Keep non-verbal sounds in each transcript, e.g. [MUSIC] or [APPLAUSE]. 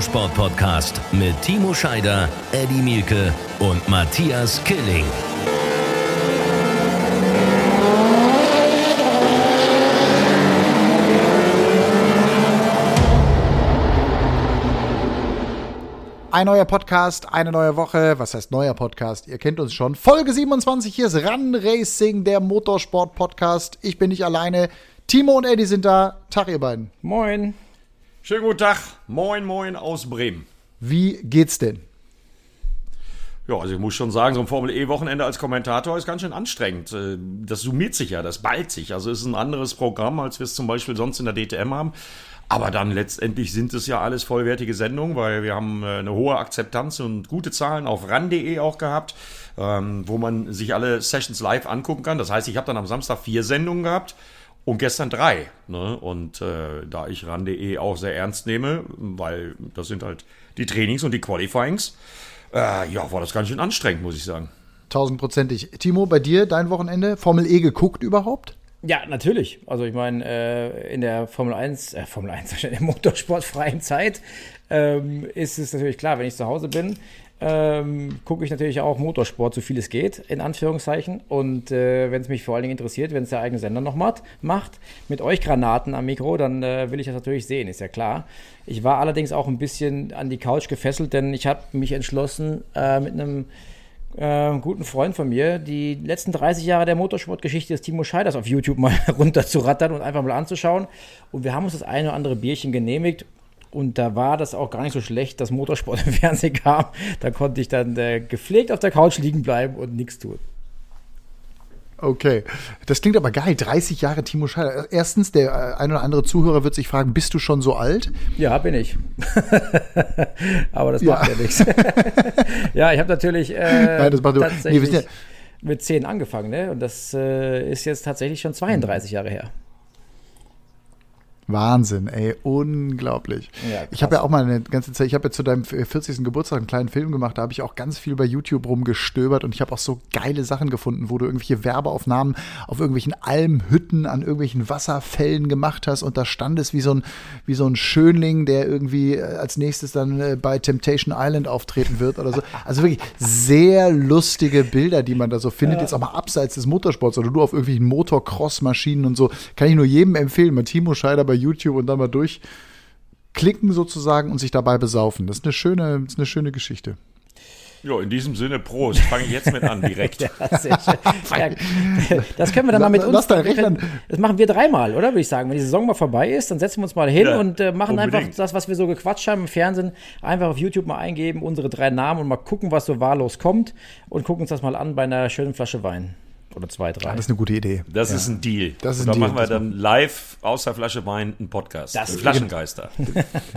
Motorsport-Podcast mit Timo Scheider, Eddie Mielke und Matthias Killing. Ein neuer Podcast, eine neue Woche. Was heißt neuer Podcast? Ihr kennt uns schon. Folge 27 hier ist Run Racing, der Motorsport Podcast. Ich bin nicht alleine. Timo und Eddie sind da. Tag, ihr beiden. Moin. Schönen guten Tag. Moin, moin aus Bremen. Wie geht's denn? Ja, also ich muss schon sagen, so ein Formel-E-Wochenende als Kommentator ist ganz schön anstrengend. Äh, das summiert sich ja, das ballt sich. Also es ist ein anderes Programm, als wir es zum Beispiel sonst in der DTM haben. Aber dann letztendlich sind es ja alles vollwertige Sendungen, weil wir haben äh, eine hohe Akzeptanz und gute Zahlen auf ran.de auch gehabt, ähm, wo man sich alle Sessions live angucken kann. Das heißt, ich habe dann am Samstag vier Sendungen gehabt und gestern drei. Ne? Und äh, da ich ran.de auch sehr ernst nehme, weil das sind halt die Trainings und die Qualifyings, äh, ja, war das ganz schön anstrengend, muss ich sagen. Tausendprozentig. Timo, bei dir, dein Wochenende, Formel E geguckt überhaupt? Ja, natürlich. Also ich meine, äh, in der Formel 1, äh, Formel 1, [LAUGHS] in der motorsportfreien Zeit ähm, ist es natürlich klar, wenn ich zu Hause bin, ähm, gucke ich natürlich auch Motorsport, so viel es geht, in Anführungszeichen. Und äh, wenn es mich vor allen Dingen interessiert, wenn es der eigene Sender noch macht, macht mit euch Granaten am Mikro, dann äh, will ich das natürlich sehen, ist ja klar. Ich war allerdings auch ein bisschen an die Couch gefesselt, denn ich habe mich entschlossen, äh, mit einem äh, guten Freund von mir, die letzten 30 Jahre der Motorsportgeschichte des Timo Scheiders auf YouTube [LAUGHS] mal runterzurattern und einfach mal anzuschauen. Und wir haben uns das eine oder andere Bierchen genehmigt. Und da war das auch gar nicht so schlecht, dass Motorsport [LAUGHS] im Fernsehen kam. Da konnte ich dann äh, gepflegt auf der Couch liegen bleiben und nichts tun. Okay, das klingt aber geil. 30 Jahre Timo Scheider. Erstens, der äh, ein oder andere Zuhörer wird sich fragen, bist du schon so alt? Ja, bin ich. [LAUGHS] aber das macht ja, ja nichts. [LAUGHS] ja, ich habe natürlich äh, Nein, das macht tatsächlich nee, mit 10 angefangen. Ne? Und das äh, ist jetzt tatsächlich schon 32 Jahre her. Wahnsinn, ey, unglaublich. Ja, ich habe ja auch mal eine ganze Zeit, ich habe ja zu deinem 40. Geburtstag einen kleinen Film gemacht, da habe ich auch ganz viel bei YouTube rumgestöbert und ich habe auch so geile Sachen gefunden, wo du irgendwelche Werbeaufnahmen auf irgendwelchen Almhütten an irgendwelchen Wasserfällen gemacht hast und da stand es wie so ein, wie so ein Schönling, der irgendwie äh, als nächstes dann äh, bei Temptation Island auftreten wird oder so. [LAUGHS] Also wirklich sehr lustige Bilder, die man da so findet, ja. jetzt auch mal abseits des Motorsports oder du auf irgendwelchen Motocross-Maschinen und so. Kann ich nur jedem empfehlen, mal Timo Scheider bei YouTube und dann mal durchklicken sozusagen und sich dabei besaufen. Das ist eine schöne, ist eine schöne Geschichte. Ja, in diesem Sinne, Prost. Fange ich jetzt mit an, direkt. [LAUGHS] ja, das können wir dann mal mit uns. Lass rechnen. Das machen wir dreimal, oder? Würde ich sagen. Wenn die Saison mal vorbei ist, dann setzen wir uns mal hin ja, und äh, machen unbedingt. einfach das, was wir so gequatscht haben im Fernsehen, einfach auf YouTube mal eingeben, unsere drei Namen und mal gucken, was so wahllos kommt und gucken uns das mal an bei einer schönen Flasche Wein. Oder zwei, drei. das ist eine gute Idee. Das ja. ist ein Deal. Das ist Und dann machen wir dann live aus der Flasche Wein einen Podcast. Das Flaschengeister.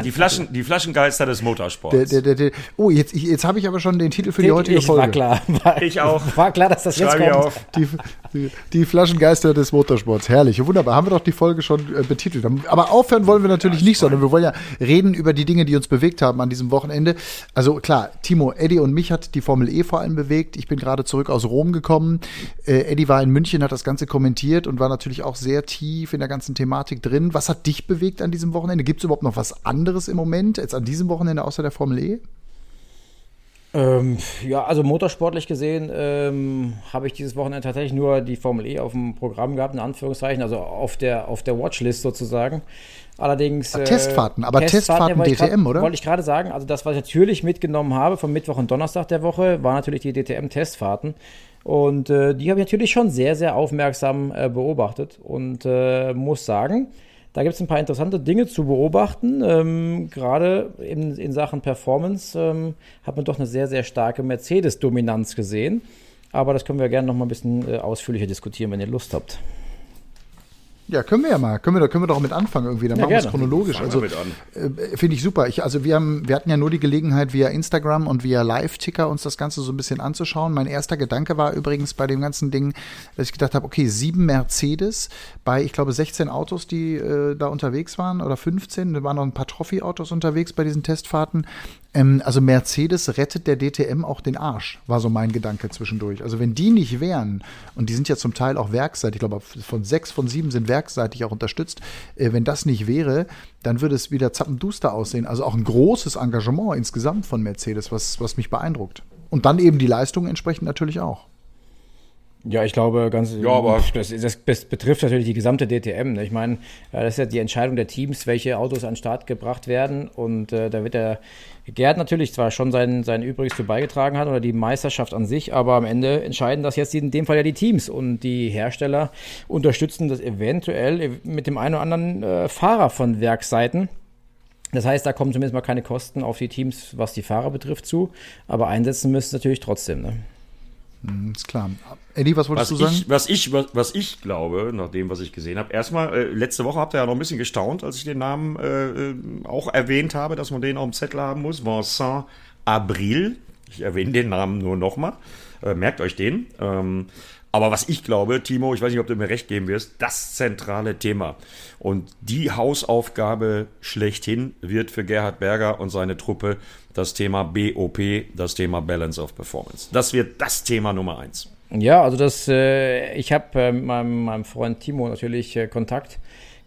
die, Flaschen, die Flaschengeister des Motorsports. Der, der, der, oh, jetzt, jetzt habe ich aber schon den Titel für die heutige ich Folge. War klar. War, ich auch. War klar, dass das Schreibe jetzt kommt. Auf. Die, die, die, Flaschengeister des Motorsports. Herrlich. Wunderbar. Haben wir doch die Folge schon äh, betitelt. Aber aufhören wollen wir natürlich ja, nicht, sondern wir wollen ja reden über die Dinge, die uns bewegt haben an diesem Wochenende. Also klar, Timo, Eddie und mich hat die Formel E vor allem bewegt. Ich bin gerade zurück aus Rom gekommen. Äh, Eddie war in München hat das Ganze kommentiert und war natürlich auch sehr tief in der ganzen Thematik drin. Was hat dich bewegt an diesem Wochenende? Gibt es überhaupt noch was anderes im Moment als an diesem Wochenende außer der Formel E? Ähm, ja, also motorsportlich gesehen ähm, habe ich dieses Wochenende tatsächlich nur die Formel E auf dem Programm gehabt, in Anführungszeichen, also auf der, auf der Watchlist sozusagen. Allerdings. Äh, Testfahrten, aber Testfahrten, Testfahrten DTM, grad, oder? Wollte ich gerade sagen. Also, das, was ich natürlich mitgenommen habe vom Mittwoch und Donnerstag der Woche, war natürlich die DTM-Testfahrten. Und äh, die habe ich natürlich schon sehr, sehr aufmerksam äh, beobachtet und äh, muss sagen, da gibt es ein paar interessante Dinge zu beobachten. Ähm, Gerade in, in Sachen Performance ähm, hat man doch eine sehr, sehr starke Mercedes-Dominanz gesehen. Aber das können wir gerne noch mal ein bisschen äh, ausführlicher diskutieren, wenn ihr Lust habt. Ja, können wir ja mal. Können wir, können wir doch mit anfangen irgendwie. Dann ja, machen wir es chronologisch. Also äh, finde ich super. Ich, also wir haben, wir hatten ja nur die Gelegenheit via Instagram und via Live-Ticker uns das Ganze so ein bisschen anzuschauen. Mein erster Gedanke war übrigens bei dem ganzen Ding, dass ich gedacht habe, okay, sieben Mercedes bei, ich glaube, 16 Autos, die äh, da unterwegs waren oder 15. Da waren noch ein paar Trophy-Autos unterwegs bei diesen Testfahrten. Ähm, also Mercedes rettet der DTM auch den Arsch, war so mein Gedanke zwischendurch. Also wenn die nicht wären, und die sind ja zum Teil auch werkseitig, ich glaube von sechs von sieben sind werkseitig auch unterstützt, äh, wenn das nicht wäre, dann würde es wieder zappenduster aussehen. Also auch ein großes Engagement insgesamt von Mercedes, was, was mich beeindruckt. Und dann eben die Leistung entsprechend natürlich auch. Ja, ich glaube, ganz. Ja, aber das, das betrifft natürlich die gesamte DTM. Ne? Ich meine, das ist ja die Entscheidung der Teams, welche Autos an den Start gebracht werden. Und äh, da wird der Gerd natürlich zwar schon sein, sein Übriges zu beigetragen hat oder die Meisterschaft an sich, aber am Ende entscheiden das jetzt in dem Fall ja die Teams. Und die Hersteller unterstützen das eventuell mit dem einen oder anderen äh, Fahrer von Werksseiten. Das heißt, da kommen zumindest mal keine Kosten auf die Teams, was die Fahrer betrifft, zu. Aber einsetzen müssen natürlich trotzdem. Ne? Mhm, ist klar. Eddie, was wolltest was du sagen? Ich, was, ich, was, was ich glaube, nach dem, was ich gesehen habe, erstmal, äh, letzte Woche habt ihr ja noch ein bisschen gestaunt, als ich den Namen äh, äh auch erwähnt habe, dass man den auf dem Zettel haben muss. Vincent Abril. Ich erwähne den Namen nur nochmal. Äh, merkt euch den. Ähm, aber was ich glaube, Timo, ich weiß nicht, ob du mir recht geben wirst, das zentrale Thema und die Hausaufgabe schlechthin wird für Gerhard Berger und seine Truppe das Thema BOP, das Thema Balance of Performance. Das wird das Thema Nummer eins. Ja, also das, äh, ich habe äh, mit meinem, meinem Freund Timo natürlich äh, Kontakt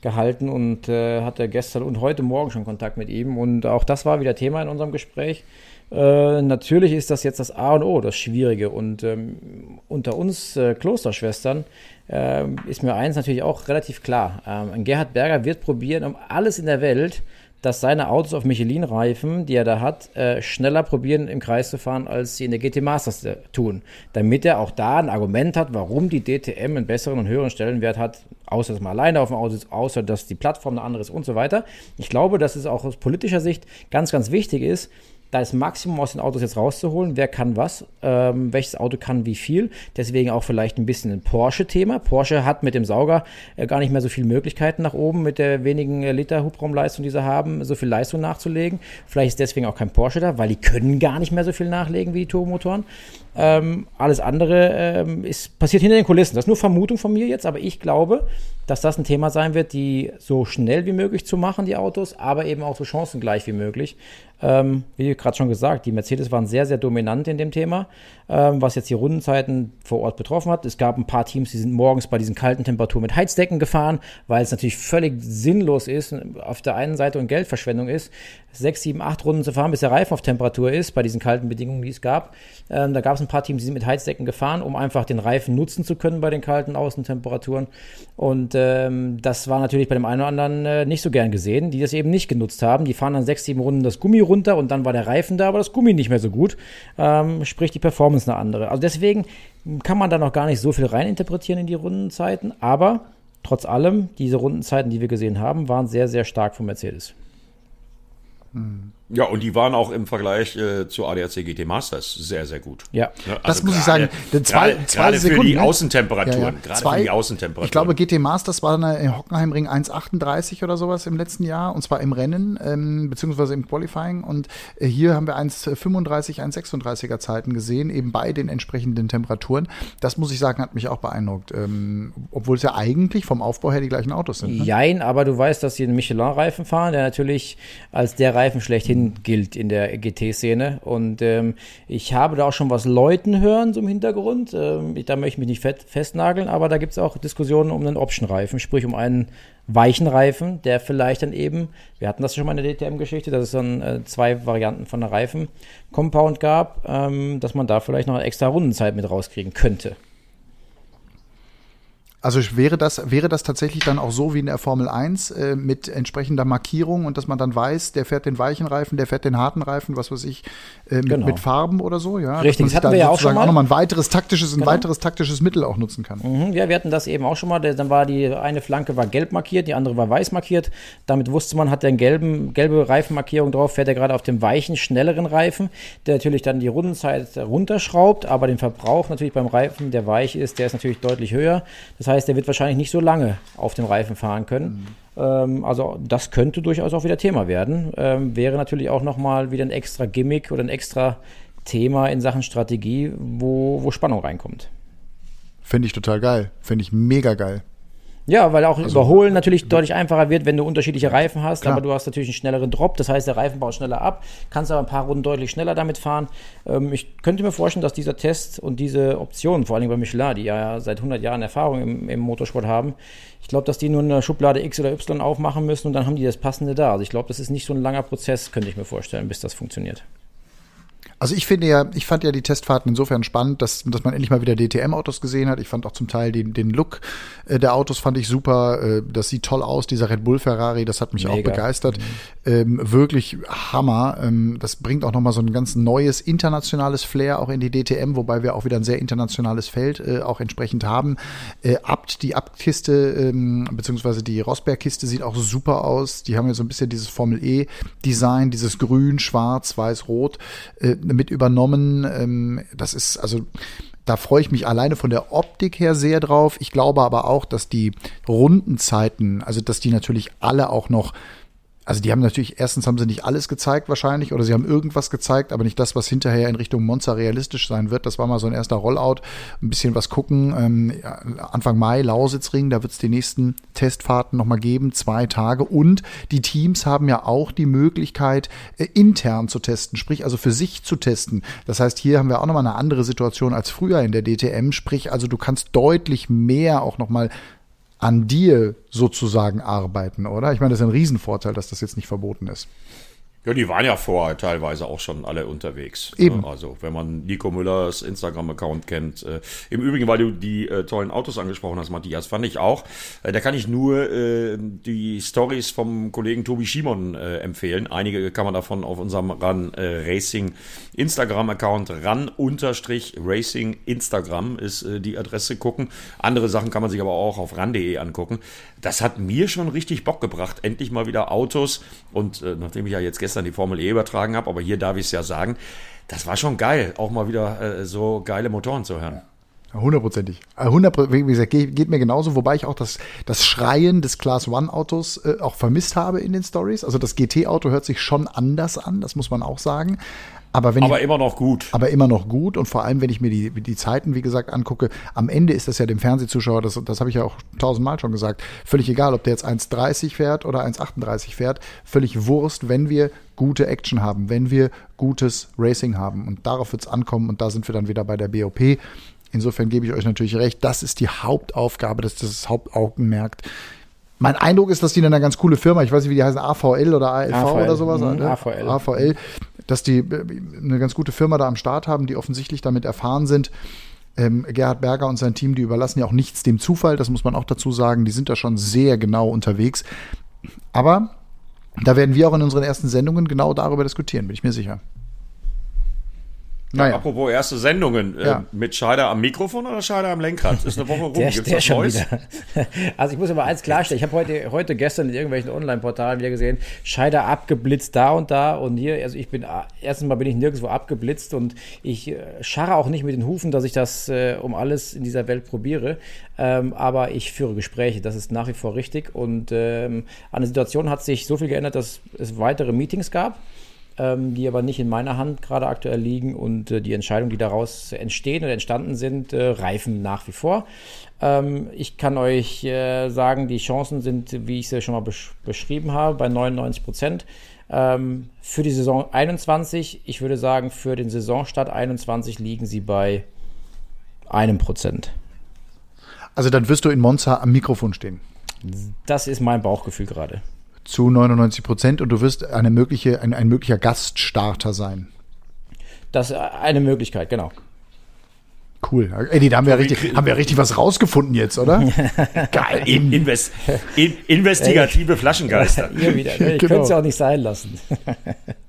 gehalten und äh, hatte gestern und heute Morgen schon Kontakt mit ihm und auch das war wieder Thema in unserem Gespräch. Äh, natürlich ist das jetzt das A und O, das Schwierige. Und ähm, unter uns äh, Klosterschwestern äh, ist mir eins natürlich auch relativ klar. Ähm, Gerhard Berger wird probieren, um alles in der Welt, dass seine Autos auf Michelin-Reifen, die er da hat, äh, schneller probieren im Kreis zu fahren, als sie in der GT Masters äh, tun. Damit er auch da ein Argument hat, warum die DTM einen besseren und höheren Stellenwert hat, außer dass man alleine auf dem Auto ist, außer dass die Plattform eine andere ist und so weiter. Ich glaube, dass es auch aus politischer Sicht ganz, ganz wichtig ist, da das Maximum aus den Autos jetzt rauszuholen. Wer kann was? Ähm, welches Auto kann wie viel? Deswegen auch vielleicht ein bisschen ein Porsche-Thema. Porsche hat mit dem Sauger äh, gar nicht mehr so viele Möglichkeiten nach oben mit der wenigen äh, Liter Hubraumleistung, die sie haben, so viel Leistung nachzulegen. Vielleicht ist deswegen auch kein Porsche da, weil die können gar nicht mehr so viel nachlegen wie die Turbomotoren. Ähm, alles andere ähm, ist, passiert hinter den Kulissen. Das ist nur Vermutung von mir jetzt, aber ich glaube, dass das ein Thema sein wird, die so schnell wie möglich zu machen, die Autos, aber eben auch so chancengleich wie möglich. Ähm, wie gerade schon gesagt, die Mercedes waren sehr, sehr dominant in dem Thema, ähm, was jetzt die Rundenzeiten vor Ort betroffen hat. Es gab ein paar Teams, die sind morgens bei diesen kalten Temperaturen mit Heizdecken gefahren, weil es natürlich völlig sinnlos ist, auf der einen Seite und Geldverschwendung ist, sechs, sieben, acht Runden zu fahren, bis der Reifen auf Temperatur ist, bei diesen kalten Bedingungen, die es gab. Ähm, da gab es ein paar Teams, die sind mit Heizdecken gefahren, um einfach den Reifen nutzen zu können bei den kalten Außentemperaturen. Und ähm, das war natürlich bei dem einen oder anderen äh, nicht so gern gesehen, die das eben nicht genutzt haben. Die fahren dann sechs, sieben Runden das Gummi runter und dann war der Reifen da, aber das Gummi nicht mehr so gut. Ähm, sprich, die Performance eine andere. Also deswegen kann man da noch gar nicht so viel reininterpretieren in die Rundenzeiten, aber trotz allem, diese Rundenzeiten, die wir gesehen haben, waren sehr, sehr stark von Mercedes. Mhm. Ja, und die waren auch im Vergleich äh, zur ADAC GT Masters sehr, sehr gut. Ja, also das muss grade, ich sagen. Zwei, grade, zwei grade Sekunden, für die ne? Außentemperaturen. Ja, ja. Gerade zwei, für die Außentemperaturen. Ich glaube, GT Masters war dann im Hockenheimring 1,38 oder sowas im letzten Jahr. Und zwar im Rennen, ähm, beziehungsweise im Qualifying. Und äh, hier haben wir 1,35, 1,36er Zeiten gesehen, eben bei den entsprechenden Temperaturen. Das muss ich sagen, hat mich auch beeindruckt. Ähm, obwohl es ja eigentlich vom Aufbau her die gleichen Autos sind. Ne? Jein, aber du weißt, dass sie einen Michelin-Reifen fahren, der natürlich als der Reifen schlechthin ohnehin gilt in der GT-Szene. Und ähm, ich habe da auch schon was Leuten hören so im Hintergrund. Ähm, da möchte ich mich nicht fett, festnageln, aber da gibt es auch Diskussionen um einen Option-Reifen, sprich um einen weichen Reifen, der vielleicht dann eben, wir hatten das schon mal in der DTM-Geschichte, dass es dann äh, zwei Varianten von der Reifen-Compound gab, ähm, dass man da vielleicht noch eine extra Rundenzeit mit rauskriegen könnte. Also wäre das, wäre das tatsächlich dann auch so wie in der Formel 1 äh, mit entsprechender Markierung und dass man dann weiß, der fährt den weichen Reifen, der fährt den harten Reifen, was weiß ich, äh, mit, genau. mit, Farben oder so, ja? Richtig, das hatten wir ja auch schon mal. auch nochmal ein weiteres taktisches, ein genau. weiteres taktisches Mittel auch nutzen kann. Mhm, ja, wir hatten das eben auch schon mal. Dann war die eine Flanke war gelb markiert, die andere war weiß markiert. Damit wusste man, hat der einen gelben, gelbe Reifenmarkierung drauf, fährt er gerade auf dem weichen, schnelleren Reifen, der natürlich dann die Rundenzeit runterschraubt, aber den Verbrauch natürlich beim Reifen, der weich ist, der ist natürlich deutlich höher. Das heißt, der wird wahrscheinlich nicht so lange auf dem Reifen fahren können. Mhm. Ähm, also das könnte durchaus auch wieder Thema werden. Ähm, wäre natürlich auch nochmal wieder ein extra Gimmick oder ein extra Thema in Sachen Strategie, wo, wo Spannung reinkommt. Finde ich total geil. Finde ich mega geil. Ja, weil auch also, Überholen natürlich deutlich einfacher wird, wenn du unterschiedliche Reifen hast, klar. aber du hast natürlich einen schnelleren Drop, das heißt, der Reifen baut schneller ab, kannst aber ein paar Runden deutlich schneller damit fahren. Ähm, ich könnte mir vorstellen, dass dieser Test und diese Option, vor allem bei Michelin, die ja seit 100 Jahren Erfahrung im, im Motorsport haben, ich glaube, dass die nur eine Schublade X oder Y aufmachen müssen und dann haben die das Passende da. Also ich glaube, das ist nicht so ein langer Prozess, könnte ich mir vorstellen, bis das funktioniert. Also ich finde ja, ich fand ja die Testfahrten insofern spannend, dass, dass man endlich mal wieder DTM-Autos gesehen hat. Ich fand auch zum Teil den, den Look äh, der Autos fand ich super. Äh, das sieht toll aus, dieser Red Bull Ferrari, das hat mich Mega. auch begeistert. Mhm. Ähm, wirklich Hammer. Ähm, das bringt auch nochmal so ein ganz neues internationales Flair auch in die DTM, wobei wir auch wieder ein sehr internationales Feld äh, auch entsprechend haben. Äh, Abt, die Abt-Kiste, ähm, beziehungsweise die Rosberg-Kiste sieht auch super aus. Die haben ja so ein bisschen dieses Formel E-Design, dieses Grün, Schwarz, Weiß, Rot. Äh, mit übernommen. Ähm, das ist also da freue ich mich alleine von der Optik her sehr drauf. Ich glaube aber auch, dass die Rundenzeiten, also dass die natürlich alle auch noch also die haben natürlich, erstens haben sie nicht alles gezeigt wahrscheinlich oder sie haben irgendwas gezeigt, aber nicht das, was hinterher in Richtung Monza realistisch sein wird. Das war mal so ein erster Rollout. Ein bisschen was gucken. Ähm, Anfang Mai, Lausitzring, da wird es die nächsten Testfahrten nochmal geben, zwei Tage. Und die Teams haben ja auch die Möglichkeit, äh, intern zu testen, sprich also für sich zu testen. Das heißt, hier haben wir auch nochmal eine andere Situation als früher in der DTM, sprich also du kannst deutlich mehr auch nochmal an dir sozusagen arbeiten, oder? Ich meine, das ist ein Riesenvorteil, dass das jetzt nicht verboten ist. Ja, die waren ja vorher teilweise auch schon alle unterwegs. Eben. Also, wenn man Nico Müllers Instagram-Account kennt. Äh, Im Übrigen, weil du die äh, tollen Autos angesprochen hast, Matthias, fand ich auch. Äh, da kann ich nur äh, die Stories vom Kollegen Tobi Schimon äh, empfehlen. Einige kann man davon auf unserem Run äh, Racing Instagram-Account ran-racing Instagram ist die Adresse gucken. Andere Sachen kann man sich aber auch auf ran.de angucken. Das hat mir schon richtig Bock gebracht. Endlich mal wieder Autos. Und nachdem ich ja jetzt gestern gestern die Formel E übertragen habe, aber hier darf ich es ja sagen. Das war schon geil, auch mal wieder äh, so geile Motoren zu hören. Hundertprozentig. Äh, wie gesagt, geht, mir genauso, wobei ich auch das, das Schreien des Class One Autos äh, auch vermisst habe in den Stories. Also das GT-Auto hört sich schon anders an, das muss man auch sagen. Aber, wenn aber ich, immer noch gut. Aber immer noch gut. Und vor allem, wenn ich mir die, die Zeiten, wie gesagt, angucke, am Ende ist das ja dem Fernsehzuschauer, das, das habe ich ja auch tausendmal schon gesagt, völlig egal, ob der jetzt 1,30 fährt oder 1,38 fährt, völlig Wurst, wenn wir gute Action haben, wenn wir gutes Racing haben. Und darauf wird es ankommen und da sind wir dann wieder bei der BOP. Insofern gebe ich euch natürlich recht, das ist die Hauptaufgabe, das ist das Hauptaugenmerk. Mein Eindruck ist, dass die eine ganz coole Firma, ich weiß nicht, wie die heißen, AVL oder ALV AVL. oder sowas. Mhm, AVL. AVL dass die äh, eine ganz gute Firma da am Start haben, die offensichtlich damit erfahren sind. Ähm, Gerhard Berger und sein Team, die überlassen ja auch nichts dem Zufall, das muss man auch dazu sagen. Die sind da schon sehr genau unterwegs. Aber da werden wir auch in unseren ersten Sendungen genau darüber diskutieren, bin ich mir sicher. Naja. Ja, apropos erste Sendungen, äh, ja. äh, mit Scheider am Mikrofon oder Scheider am Lenkrad? Ist eine Woche rum. [LAUGHS] der, Gibt's der was [LAUGHS] Neues? Also ich muss aber eins klarstellen. Ich habe heute, heute gestern in irgendwelchen Online-Portalen wieder gesehen, Scheider abgeblitzt da und da und hier. Also ich bin, erstens mal bin ich nirgendwo abgeblitzt und ich äh, scharre auch nicht mit den Hufen, dass ich das äh, um alles in dieser Welt probiere. Ähm, aber ich führe Gespräche. Das ist nach wie vor richtig. Und ähm, an der Situation hat sich so viel geändert, dass es weitere Meetings gab ähm, die aber nicht in meiner Hand gerade aktuell liegen und äh, die Entscheidungen, die daraus entstehen oder entstanden sind, äh, reifen nach wie vor. Ähm, ich kann euch äh, sagen, die Chancen sind, wie ich sie schon mal besch beschrieben habe, bei 99 Prozent. Ähm, für die Saison 21, ich würde sagen, für den Saisonstart 21 liegen sie bei einem Prozent. Also dann wirst du in Monza am Mikrofon stehen. Das ist mein Bauchgefühl gerade zu 99 Prozent und du wirst eine mögliche, ein, ein möglicher Gaststarter sein. Das ist eine Möglichkeit, genau. Cool. Eddie, da haben wir, richtig, haben wir richtig was rausgefunden jetzt, oder? [LAUGHS] Geil. In, invest, in, investigative Flaschengeister. [LAUGHS] Ihr wieder. Ich genau. könnte es ja auch nicht sein lassen. [LAUGHS]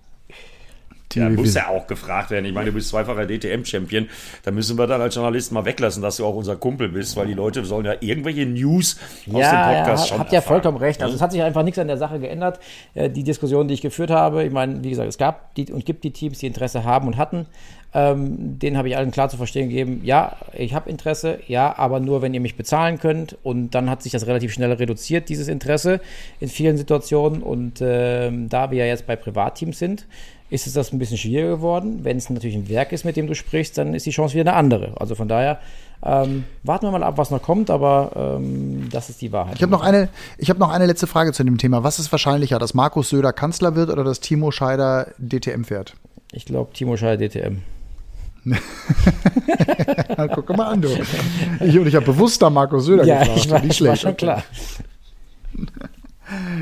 Die, ja, muss ja auch gefragt werden. Ich meine, du bist zweifacher DTM-Champion. Da müssen wir dann als Journalisten mal weglassen, dass du auch unser Kumpel bist, weil die Leute sollen ja irgendwelche News aus ja, dem Podcast ja, schon habt ja vollkommen recht. Also es hat sich einfach nichts an der Sache geändert. Äh, die Diskussion, die ich geführt habe, ich meine, wie gesagt, es gab die und gibt die Teams, die Interesse haben und hatten. Ähm, denen habe ich allen klar zu verstehen gegeben, ja, ich habe Interesse, ja, aber nur, wenn ihr mich bezahlen könnt. Und dann hat sich das relativ schnell reduziert, dieses Interesse in vielen Situationen. Und ähm, da wir ja jetzt bei Privatteams sind, ist es das ein bisschen schwieriger geworden. Wenn es natürlich ein Werk ist, mit dem du sprichst, dann ist die Chance wieder eine andere. Also von daher, Ähm, warten wir mal ab, was noch kommt, aber ähm, das ist die Wahrheit. Ich habe noch, eine, hab noch eine letzte Frage zu dem Thema. Was ist wahrscheinlicher, dass Markus Söder Kanzler wird oder dass Timo Scheider DTM fährt? Ich glaube, Timo Scheider DTM. [LAUGHS] Guck mal an, du. Ich, und ich habe bewusst da Markus Söder ja, gefragt. Ich war, Nicht schlecht. War schon klar.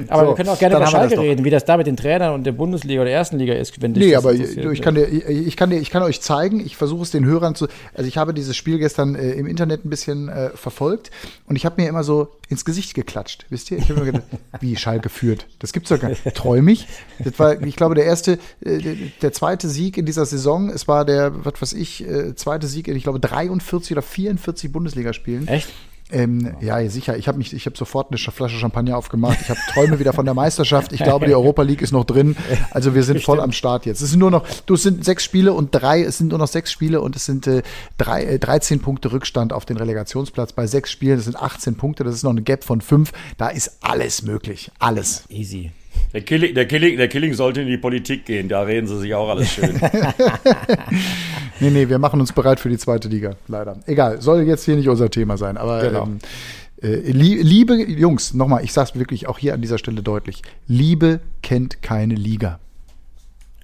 Aber so, wir können auch gerne über Schalke reden, wie das da mit den Trainern und der Bundesliga oder der ersten Liga ist, wenn Nee, aber ich, ich, kann dir, ich, kann dir, ich kann euch zeigen, ich versuche es den Hörern zu. Also ich habe dieses Spiel gestern äh, im Internet ein bisschen äh, verfolgt und ich habe mir immer so ins Gesicht geklatscht. Wisst ihr? Ich habe mir gedacht, [LAUGHS] wie Schalke führt. Das gibt's doch gar nicht. Träumig. Das war, ich glaube, der erste, äh, der zweite Sieg in dieser Saison. Es war der, was weiß ich, äh, zweite Sieg in, ich glaube, 43 oder 44 Bundesligaspielen. Echt? Ähm, ja, sicher. Ich habe mich, ich habe sofort eine Flasche Champagner aufgemacht. Ich habe Träume wieder von der Meisterschaft. Ich glaube, die Europa League ist noch drin. Also wir sind voll am Start jetzt. Es sind nur noch, du es sind sechs Spiele und drei, es sind nur noch sechs Spiele und es sind äh, drei, äh, 13 Punkte Rückstand auf den Relegationsplatz bei sechs Spielen. Das sind 18 Punkte. Das ist noch eine Gap von fünf. Da ist alles möglich. Alles. Easy. Der Killing, der, Killing, der Killing sollte in die Politik gehen, da reden sie sich auch alles schön. [LAUGHS] nee, nee, wir machen uns bereit für die zweite Liga, leider. Egal, soll jetzt hier nicht unser Thema sein, aber genau. ähm, äh, liebe Jungs, nochmal, ich sag's wirklich auch hier an dieser Stelle deutlich: Liebe kennt keine Liga.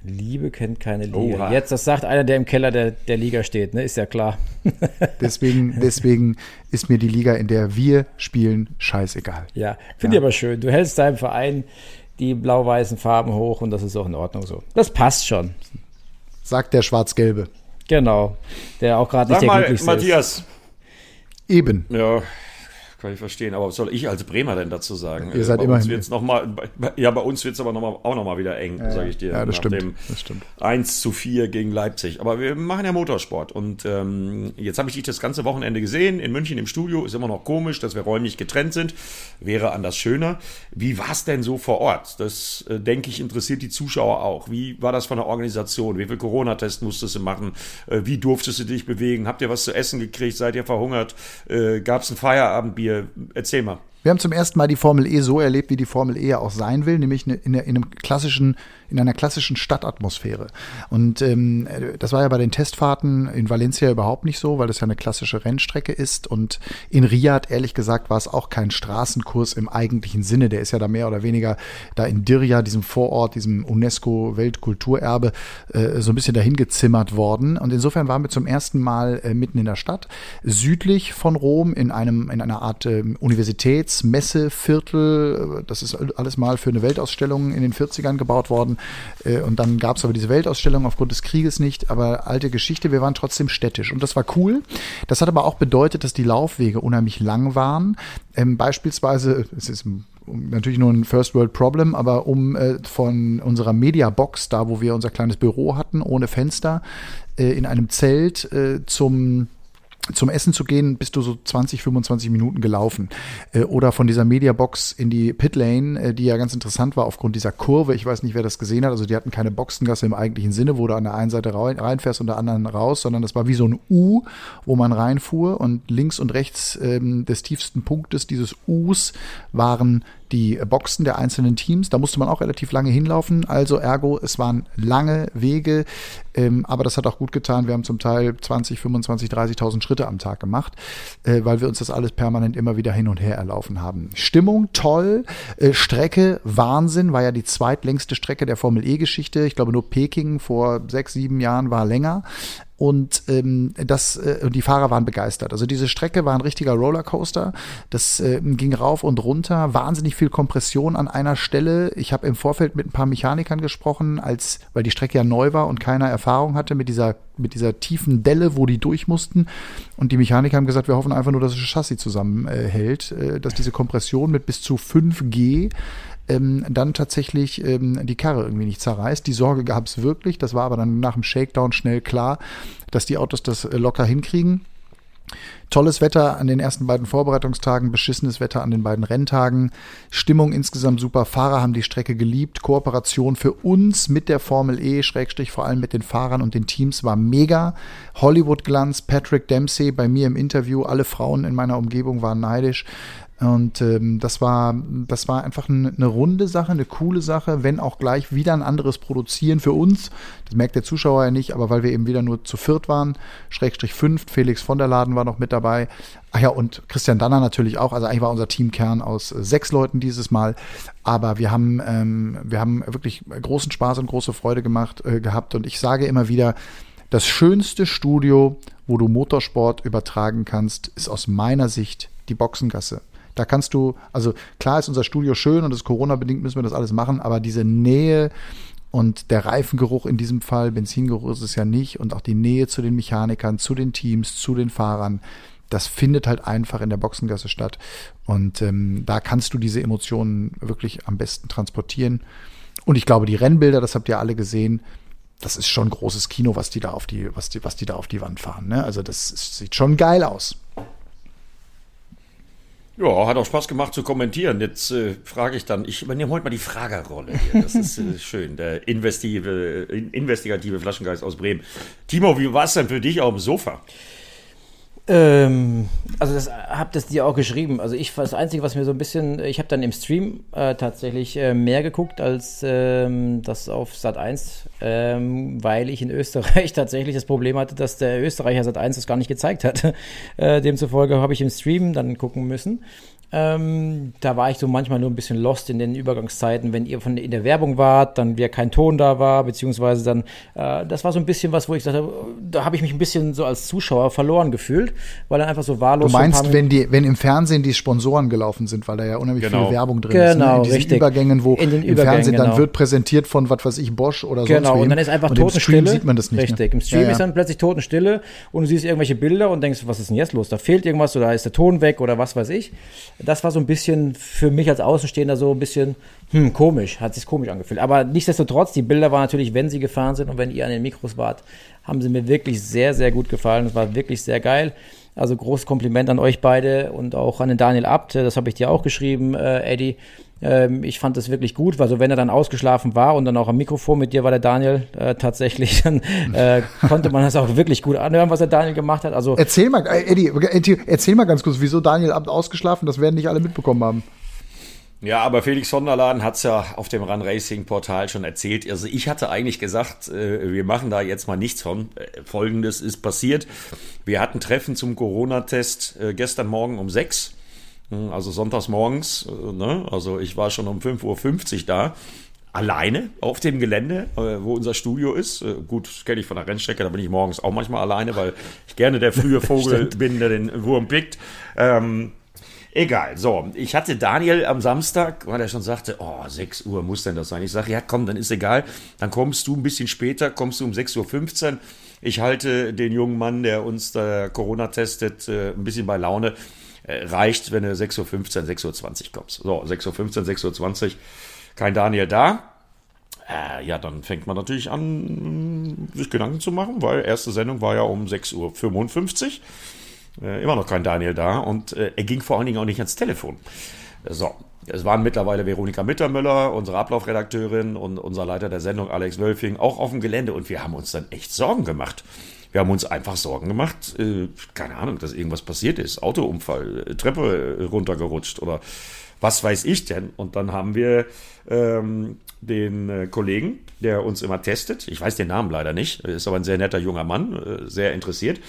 Liebe kennt keine Liga. Oha. Jetzt, das sagt einer, der im Keller der, der Liga steht, ne? Ist ja klar. [LAUGHS] deswegen, deswegen ist mir die Liga, in der wir spielen, scheißegal. Ja, finde ja. ich aber schön. Du hältst deinem Verein die blau-weißen Farben hoch und das ist auch in Ordnung so. Das passt schon. Sagt der Schwarz-Gelbe. Genau. Der auch gerade nicht der mal, glücklichste Matthias. ist. Eben. Ja, kann ich verstehen. Aber was soll ich als Bremer denn dazu sagen? Ihr seid bei immerhin. Uns wird's noch mal, ja, bei uns wird es aber noch mal, auch nochmal wieder eng, ja, sage ich dir. Ja, das stimmt. das stimmt. 1 zu 4 gegen Leipzig. Aber wir machen ja Motorsport. Und ähm, jetzt habe ich dich das ganze Wochenende gesehen in München im Studio. Ist immer noch komisch, dass wir räumlich getrennt sind. Wäre anders schöner. Wie war es denn so vor Ort? Das, äh, denke ich, interessiert die Zuschauer auch. Wie war das von der Organisation? Wie viel Corona-Test musstest du machen? Äh, wie durftest du dich bewegen? Habt ihr was zu essen gekriegt? Seid ihr verhungert? Äh, Gab es ein Feierabendbier? Erzähl mal. Wir haben zum ersten Mal die Formel E so erlebt, wie die Formel E ja auch sein will, nämlich in, in einem klassischen in einer klassischen Stadtatmosphäre. Und ähm, das war ja bei den Testfahrten in Valencia überhaupt nicht so, weil das ja eine klassische Rennstrecke ist. Und in Riyadh, ehrlich gesagt, war es auch kein Straßenkurs im eigentlichen Sinne. Der ist ja da mehr oder weniger da in Dirja, diesem Vorort, diesem UNESCO-Weltkulturerbe, äh, so ein bisschen dahin gezimmert worden. Und insofern waren wir zum ersten Mal äh, mitten in der Stadt, südlich von Rom, in einem in einer Art äh, Universitätsmesseviertel. Das ist alles mal für eine Weltausstellung in den 40ern gebaut worden. Äh, und dann gab es aber diese Weltausstellung aufgrund des Krieges nicht, aber alte Geschichte, wir waren trotzdem städtisch. Und das war cool. Das hat aber auch bedeutet, dass die Laufwege unheimlich lang waren. Ähm, beispielsweise, es ist natürlich nur ein First World Problem, aber um äh, von unserer Media Box, da wo wir unser kleines Büro hatten, ohne Fenster, äh, in einem Zelt äh, zum zum Essen zu gehen, bist du so 20, 25 Minuten gelaufen. Äh, oder von dieser Mediabox in die Pitlane, äh, die ja ganz interessant war aufgrund dieser Kurve. Ich weiß nicht, wer das gesehen hat. Also die hatten keine Boxengasse im eigentlichen Sinne, wo du an der einen Seite reinfährst und der anderen raus, sondern das war wie so ein U, wo man reinfuhr und links und rechts ähm, des tiefsten Punktes dieses Us waren die Boxen der einzelnen Teams. Da musste man auch relativ lange hinlaufen. Also ergo, es waren lange Wege, ähm, aber das hat auch gut getan. Wir haben zum Teil 20, 25, 30.000 Schritte am Tag gemacht, äh, weil wir uns das alles permanent immer wieder hin und her erlaufen haben. Stimmung toll, äh, Strecke Wahnsinn, war ja die zweitlängste Strecke der Formel E-Geschichte. Ich glaube nur Peking vor sechs, sieben Jahren war länger und ähm, das äh, die Fahrer waren begeistert. Also diese Strecke war ein richtiger Rollercoaster. Das äh, ging rauf und runter, wahnsinnig viel Kompression an einer Stelle. Ich habe im Vorfeld mit ein paar Mechanikern gesprochen, als weil die Strecke ja neu war und keiner Erfahrung hatte mit dieser mit dieser tiefen Delle, wo die durch mussten. Und die Mechaniker haben gesagt, wir hoffen einfach nur, dass das Chassis zusammenhält, äh, dass diese Kompression mit bis zu 5G ähm, dann tatsächlich ähm, die Karre irgendwie nicht zerreißt. Die Sorge gab es wirklich, das war aber dann nach dem Shakedown schnell klar, dass die Autos das äh, locker hinkriegen. Tolles Wetter an den ersten beiden Vorbereitungstagen, beschissenes Wetter an den beiden Renntagen, Stimmung insgesamt super, Fahrer haben die Strecke geliebt, Kooperation für uns mit der Formel E, Schrägstrich vor allem mit den Fahrern und den Teams war mega. Hollywood-Glanz, Patrick Dempsey bei mir im Interview, alle Frauen in meiner Umgebung waren neidisch. Und ähm, das war, das war einfach eine, eine runde Sache, eine coole Sache, wenn auch gleich wieder ein anderes Produzieren für uns. Das merkt der Zuschauer ja nicht, aber weil wir eben wieder nur zu viert waren, Schrägstrich fünft, Felix von der Laden war noch mit dabei. Ach ja, und Christian Danner natürlich auch. Also eigentlich war unser Teamkern aus äh, sechs Leuten dieses Mal. Aber wir haben, ähm, wir haben wirklich großen Spaß und große Freude gemacht, äh, gehabt. Und ich sage immer wieder, das schönste Studio, wo du Motorsport übertragen kannst, ist aus meiner Sicht die Boxengasse. Da kannst du, also klar ist unser Studio schön und ist Corona-bedingt müssen wir das alles machen, aber diese Nähe und der Reifengeruch in diesem Fall, Benzingeruch ist es ja nicht, und auch die Nähe zu den Mechanikern, zu den Teams, zu den Fahrern, das findet halt einfach in der Boxengasse statt. Und ähm, da kannst du diese Emotionen wirklich am besten transportieren. Und ich glaube, die Rennbilder, das habt ihr alle gesehen, das ist schon großes Kino, was die da auf die, was die, was die da auf die Wand fahren. Ne? Also das sieht schon geil aus. Ja, hat auch Spaß gemacht zu kommentieren. Jetzt äh, frage ich dann, ich übernehme heute mal die Fragerrolle hier. Das ist äh, [LAUGHS] schön. Der investigative, investigative Flaschengeist aus Bremen. Timo, wie war es denn für dich auf dem Sofa? Ähm, also das habe das dir auch geschrieben. Also ich das Einzige, was mir so ein bisschen, ich habe dann im Stream äh, tatsächlich äh, mehr geguckt als ähm, das auf Sat 1, ähm, weil ich in Österreich [LAUGHS] tatsächlich das Problem hatte, dass der Österreicher Sat 1 das gar nicht gezeigt hat. [LAUGHS] Äh, demzufolge habe ich im Stream dann gucken müssen. Ähm, da war ich so manchmal nur ein bisschen lost in den Übergangszeiten, wenn ihr von in der Werbung wart, dann wieder kein Ton da war, beziehungsweise dann, äh, das war so ein bisschen was, wo ich sagte, da habe ich mich ein bisschen so als Zuschauer verloren gefühlt, weil dann einfach so wahllos. Du meinst, wenn die, wenn im Fernsehen die Sponsoren gelaufen sind, weil da ja unheimlich genau. viel Werbung drin genau, ist, ne? in diesen richtig. Übergängen, wo in den im Fernsehen genau. dann wird präsentiert von was weiß ich Bosch oder so. Genau, wem. und dann ist einfach Totenstille. sieht man das nicht. Richtig, ne? im Stream ja, ja. ist dann plötzlich Totenstille und du siehst irgendwelche Bilder und denkst, was ist denn jetzt los? Da fehlt irgendwas oder ist der Ton weg oder was weiß ich. Das war so ein bisschen für mich als Außenstehender so ein bisschen hm, komisch, hat sich komisch angefühlt. Aber nichtsdestotrotz, die Bilder waren natürlich, wenn sie gefahren sind und wenn ihr an den Mikros wart, haben sie mir wirklich sehr, sehr gut gefallen. Es war wirklich sehr geil. Also großes Kompliment an euch beide und auch an den Daniel Abt. Das habe ich dir auch geschrieben, äh, Eddie. Ähm, ich fand das wirklich gut, weil so wenn er dann ausgeschlafen war und dann auch am Mikrofon mit dir war der Daniel äh, tatsächlich, [LAUGHS] dann äh, konnte man das auch wirklich gut anhören, was der Daniel gemacht hat. Also erzähl mal, äh, Eddie, erzähl mal ganz kurz, wieso Daniel Abt ausgeschlafen? Das werden nicht alle mitbekommen haben. Ja, aber Felix Sonderladen hat's ja auf dem Run Racing Portal schon erzählt. Also ich hatte eigentlich gesagt, äh, wir machen da jetzt mal nichts von. Äh, Folgendes ist passiert. Wir hatten Treffen zum Corona-Test äh, gestern Morgen um sechs. Hm, also sonntags morgens. Ne? Also ich war schon um 5.50 Uhr da alleine auf dem Gelände, wo unser Studio ist. Gut, kenne ich von der Rennstrecke, da bin ich morgens auch manchmal alleine, weil ich gerne der frühe [LAUGHS] Vogel bin, der den Wurm pickt. Ähm, Egal. So, ich hatte Daniel am Samstag, weil er schon sagte, oh, 6 Uhr muss denn das sein. Ich sage, ja komm, dann ist egal. Dann kommst du ein bisschen später, kommst du um 6.15 Uhr. Ich halte den jungen Mann, der uns da Corona testet, äh, ein bisschen bei Laune. Äh, reicht, wenn du 6.15 Uhr, 6.20 Uhr kommst. So, 6.15 Uhr, 6.20 Uhr, kein Daniel da. Äh, ja, dann fängt man natürlich an, sich Gedanken zu machen, weil erste Sendung war ja um 6.55 Uhr. Äh, immer noch kein Daniel da und er ging vor allen Dingen auch nicht ans Telefon. So, es waren mittlerweile Veronika Mittermüller, unsere Ablaufredakteurin und unser Leiter der Sendung Alex Wölfing auch auf dem Gelände und wir haben uns dann echt Sorgen gemacht. Wir haben uns einfach Sorgen gemacht, äh, keine Ahnung, dass irgendwas passiert ist, Autounfall, äh, Treppe äh, runtergerutscht oder was weiß ich denn. Und dann haben wir ähm, den äh, Kollegen, der uns immer testet, ich weiß den Namen leider nicht, ist aber ein sehr netter junger Mann, äh, sehr interessiert,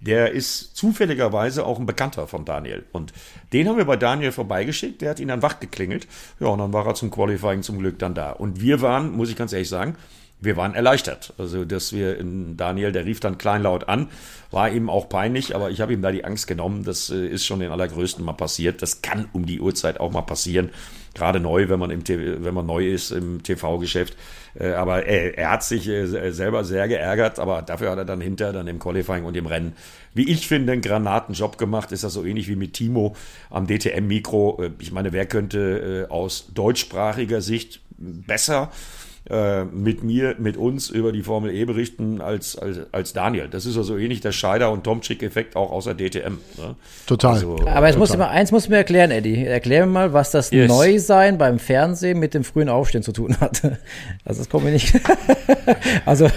der ist zufälligerweise auch ein Bekannter von Daniel. Und den haben wir bei Daniel vorbeigeschickt, der hat ihn dann wach geklingelt. Ja, und dann war er zum Qualifying zum Glück dann da. Und wir waren, muss ich ganz ehrlich sagen, wir waren erleichtert. Also, dass wir in Daniel, der rief dann kleinlaut an, war ihm auch peinlich, aber ich habe ihm da die Angst genommen. Das äh, ist schon den allergrößten mal passiert. Das kann um die Uhrzeit auch mal passieren. Gerade neu, wenn man im TV, wenn man neu ist im TV-Geschäft. Äh, aber er, er hat sich äh, selber sehr geärgert, aber dafür hat er dann hinter, dann im Qualifying und im Rennen, wie ich finde, einen Granatenjob gemacht. Ist das so ähnlich wie mit Timo am DTM-Mikro. Ich meine, wer könnte aus deutschsprachiger Sicht besser äh, mit mir, mit uns über die Formel E berichten als, als, als Daniel. Das ist ja so ähnlich der Scheider- und Tomczyk-Effekt auch außer DTM. Ne? Total. Also, Aber jetzt musst du mal, eins musst du mir erklären, Eddie. Erklär mir mal, was das yes. Neusein beim Fernsehen mit dem frühen Aufstehen zu tun hat. [LAUGHS] Also das kommt mir nicht. [LAUGHS] also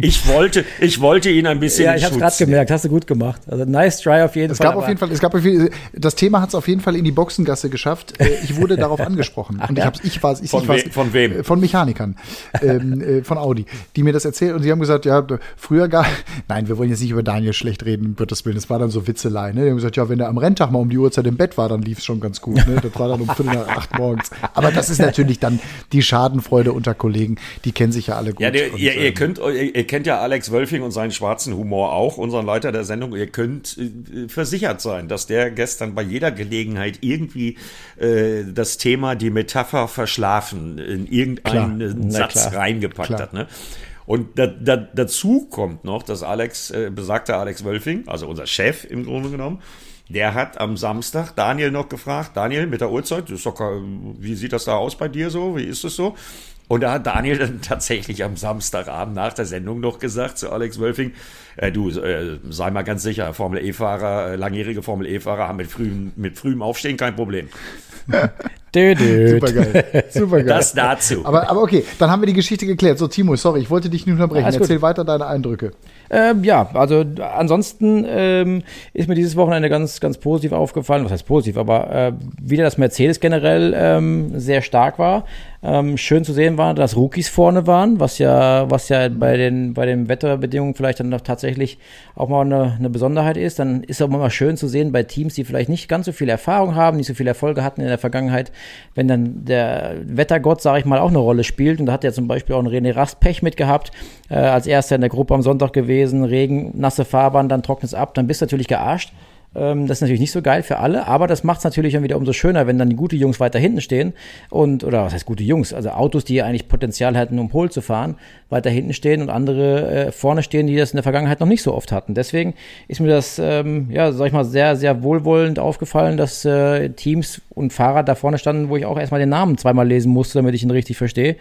ich wollte, ich wollte ihn ein bisschen. Ja, ich habe gerade gemerkt. Hast du gut gemacht. Also nice try auf jeden es Fall. Gab auf jeden Fall. Es gab auf jeden Fall. Das Thema hat es auf jeden Fall in die Boxengasse geschafft. Äh, ich wurde [LAUGHS] darauf angesprochen und ich habe ich war ich, von, ich we von wem? Äh, von Mechanikern [LAUGHS] ähm, äh, von Audi, die mir das erzählt und sie haben gesagt, ja früher gar. [LAUGHS] Nein, wir wollen jetzt nicht über Daniel schlecht reden, um Gottes Willen. Das war dann so Witzelei. Ne? Die haben gesagt, ja, wenn er am Renntag mal um die Uhrzeit im Bett war, dann lief es schon ganz gut. Ne? Das war dann um Viertel nach acht morgens. Aber das ist natürlich dann die Schadenfreude unter Kollegen. Die kennen sich ja alle gut. Ja, der, und, ihr, ihr, ähm, könnt, ihr, ihr, kennt ja Alex Wölfing und seinen schwarzen Humor auch, unseren Leiter der Sendung. Ihr könnt äh, versichert sein, dass der gestern bei jeder Gelegenheit irgendwie äh, das Thema, die Metapher verschlafen in irgendeinen Satz klar. reingepackt klar. hat. Ne? Und da, da, dazu kommt noch, dass Alex, äh, besagter Alex Wölfing, also unser Chef im Grunde genommen, der hat am Samstag Daniel noch gefragt, Daniel, mit der Uhrzeit, ist doch, wie sieht das da aus bei dir so? Wie ist es so? Und da hat Daniel dann tatsächlich am Samstagabend nach der Sendung noch gesagt zu Alex Wölfing, äh, du, äh, sei mal ganz sicher, Formel E-Fahrer, äh, langjährige Formel E-Fahrer haben mit frühem, mit frühem Aufstehen kein Problem. [LAUGHS] Super geil. Super geil. Das dazu. Aber, aber okay, dann haben wir die Geschichte geklärt. So, Timo, sorry, ich wollte dich nicht unterbrechen. Ja, Erzähl gut. weiter deine Eindrücke. Ähm, ja, also ansonsten ähm, ist mir dieses Wochenende ganz, ganz positiv aufgefallen. Was heißt positiv? Aber äh, wieder, dass Mercedes generell ähm, sehr stark war. Ähm, schön zu sehen war, dass Rookies vorne waren, was ja, was ja bei den, bei den Wetterbedingungen vielleicht dann noch tatsächlich auch mal eine, eine Besonderheit ist. Dann ist es auch mal schön zu sehen bei Teams, die vielleicht nicht ganz so viel Erfahrung haben, nicht so viel Erfolge hatten in der Vergangenheit, wenn dann der Wettergott, sage ich mal, auch eine Rolle spielt. Und da hat ja zum Beispiel auch ein René Rast Pech mitgehabt, äh, als erster in der Gruppe am Sonntag gewesen, Regen, nasse Fahrbahn, dann trocknet es ab, dann bist du natürlich gearscht. Ähm, das ist natürlich nicht so geil für alle, aber das macht es natürlich dann wieder umso schöner, wenn dann die gute Jungs weiter hinten stehen und, oder was heißt gute Jungs, also Autos, die eigentlich Potenzial hätten, um Pol zu fahren, weiter hinten stehen und andere äh, vorne stehen, die das in der Vergangenheit noch nicht so oft hatten. Deswegen ist mir das, ähm, ja, sag ich mal, sehr, sehr wohlwollend aufgefallen, dass äh, Teams und Fahrer da vorne standen, wo ich auch erstmal den Namen zweimal lesen musste, damit ich ihn richtig verstehe,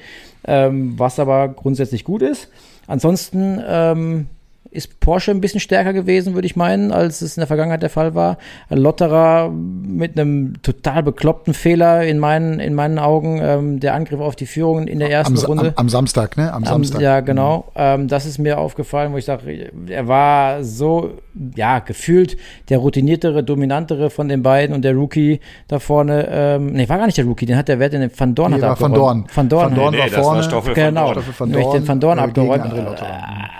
ähm, was aber grundsätzlich gut ist. Ansonsten, ähm, ist Porsche ein bisschen stärker gewesen, würde ich meinen, als es in der Vergangenheit der Fall war. Lotterer mit einem total bekloppten Fehler in meinen, in meinen Augen, ähm, der Angriff auf die Führung in der ersten am, Runde. Am, am, Samstag, ne? Am Samstag. ja, genau. Mhm. Ähm, das ist mir aufgefallen, wo ich sage, er war so, ja, gefühlt der routiniertere, dominantere von den beiden und der Rookie da vorne, ähm, nee, war gar nicht der Rookie, den hat der Wert in den Van Dorn nee, hat Van Dorn. Van Dorn, Van Dorn nee, war vorne. War Stoffel genau. Van Dorn, den Van Dorn äh, abgeräumt.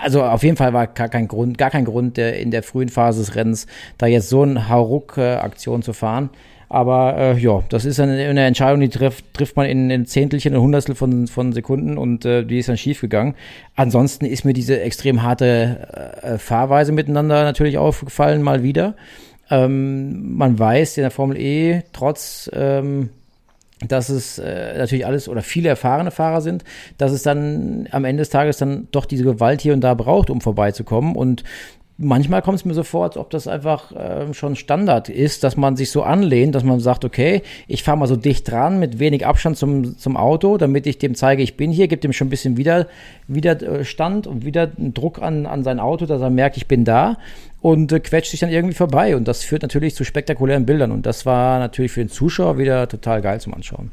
Also auf jeden Fall war gar kein Grund, gar kein Grund, der in der frühen Phase des Rennens da jetzt so eine Hauruck-Aktion zu fahren. Aber äh, ja, das ist eine, eine Entscheidung, die trifft, trifft man in, in Zehntelchen und Hundertstel von, von Sekunden und äh, die ist dann schief gegangen. Ansonsten ist mir diese extrem harte äh, Fahrweise miteinander natürlich aufgefallen, mal wieder. Ähm, man weiß in der Formel E, trotz ähm, dass es äh, natürlich alles oder viele erfahrene Fahrer sind, dass es dann am Ende des Tages dann doch diese Gewalt hier und da braucht, um vorbeizukommen. Und manchmal kommt es mir so vor, als ob das einfach äh, schon Standard ist, dass man sich so anlehnt, dass man sagt, okay, ich fahre mal so dicht dran mit wenig Abstand zum, zum Auto, damit ich dem zeige, ich bin hier, gibt dem schon ein bisschen wieder, Widerstand und wieder einen Druck an, an sein Auto, dass er merkt, ich bin da und äh, quetscht sich dann irgendwie vorbei. Und das führt natürlich zu spektakulären Bildern. Und das war natürlich für den Zuschauer wieder total geil zum Anschauen.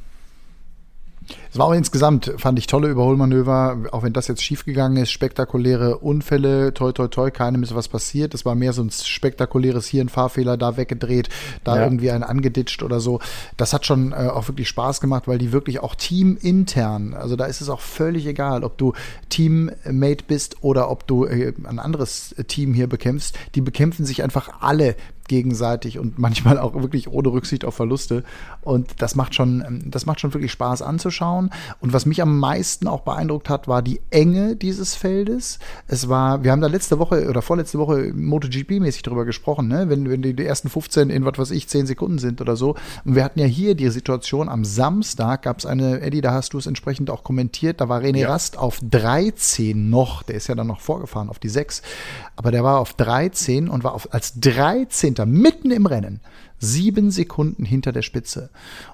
Es war auch insgesamt, fand ich, tolle Überholmanöver, auch wenn das jetzt schiefgegangen ist, spektakuläre Unfälle, toi toi toi, keinem ist was passiert. Es war mehr so ein spektakuläres hier ein Fahrfehler, da weggedreht, da ja. irgendwie ein angeditscht oder so. Das hat schon äh, auch wirklich Spaß gemacht, weil die wirklich auch teamintern, also da ist es auch völlig egal, ob du Teammate bist oder ob du äh, ein anderes Team hier bekämpfst. Die bekämpfen sich einfach alle gegenseitig und manchmal auch wirklich ohne Rücksicht auf Verluste. Und das macht schon, ähm, das macht schon wirklich Spaß anzuschauen. Und was mich am meisten auch beeindruckt hat, war die Enge dieses Feldes. Es war, wir haben da letzte Woche oder vorletzte Woche MotoGP-mäßig drüber gesprochen, ne? wenn, wenn die, die ersten 15 in was weiß ich, 10 Sekunden sind oder so. Und wir hatten ja hier die Situation, am Samstag gab es eine, Eddie, da hast du es entsprechend auch kommentiert, da war René ja. Rast auf 13 noch, der ist ja dann noch vorgefahren auf die 6, aber der war auf 13 und war auf, als 13 er mitten im Rennen sieben Sekunden hinter der Spitze.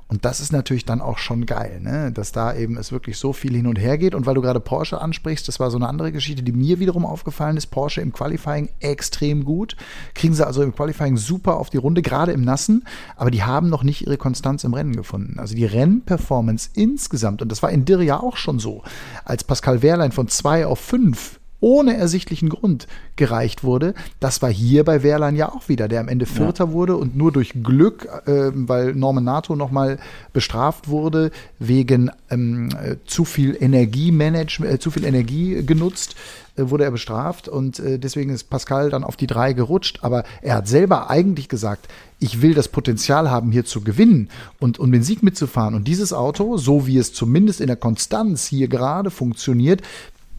Und das ist natürlich dann auch schon geil, ne? dass da eben es wirklich so viel hin und her geht. Und weil du gerade Porsche ansprichst, das war so eine andere Geschichte, die mir wiederum aufgefallen ist. Porsche im Qualifying extrem gut. Kriegen sie also im Qualifying super auf die Runde, gerade im Nassen. Aber die haben noch nicht ihre Konstanz im Rennen gefunden. Also die Rennperformance insgesamt, und das war in Dirr ja auch schon so, als Pascal Wehrlein von zwei auf fünf ohne ersichtlichen Grund gereicht wurde. Das war hier bei Wehrlein ja auch wieder, der am Ende Vierter ja. wurde und nur durch Glück, äh, weil Norman Nato nochmal bestraft wurde, wegen ähm, äh, zu viel Energiemanagement, äh, zu viel Energie genutzt, äh, wurde er bestraft und äh, deswegen ist Pascal dann auf die drei gerutscht. Aber er hat selber eigentlich gesagt, ich will das Potenzial haben, hier zu gewinnen und um den Sieg mitzufahren. Und dieses Auto, so wie es zumindest in der Konstanz hier gerade funktioniert,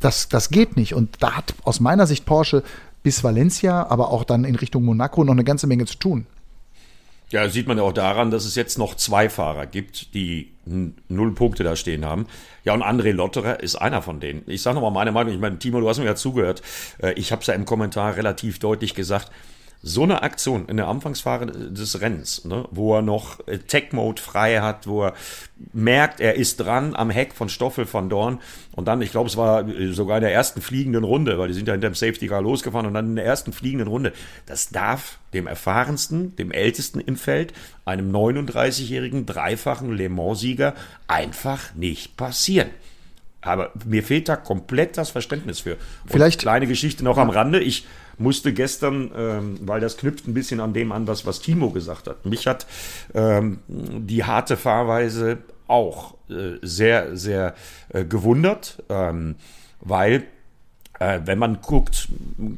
das, das geht nicht. Und da hat aus meiner Sicht Porsche bis Valencia, aber auch dann in Richtung Monaco noch eine ganze Menge zu tun. Ja, sieht man ja auch daran, dass es jetzt noch zwei Fahrer gibt, die null Punkte da stehen haben. Ja, und André Lotterer ist einer von denen. Ich sage nochmal meine Meinung. Ich meine, Timo, du hast mir ja zugehört. Äh, ich habe es ja im Kommentar relativ deutlich gesagt so eine Aktion in der Anfangsphase des Rennens, ne, wo er noch äh, Tech-Mode frei hat, wo er merkt, er ist dran am Heck von Stoffel von Dorn und dann, ich glaube, es war äh, sogar in der ersten fliegenden Runde, weil die sind ja hinter dem Safety Car losgefahren und dann in der ersten fliegenden Runde, das darf dem erfahrensten, dem ältesten im Feld, einem 39-jährigen, dreifachen Le Mans-Sieger einfach nicht passieren. Aber mir fehlt da komplett das Verständnis für. Und Vielleicht kleine Geschichte noch am Rande. Ich musste gestern, ähm, weil das knüpft ein bisschen an dem an, was, was Timo gesagt hat. Mich hat ähm, die harte Fahrweise auch äh, sehr, sehr äh, gewundert, ähm, weil äh, wenn man guckt,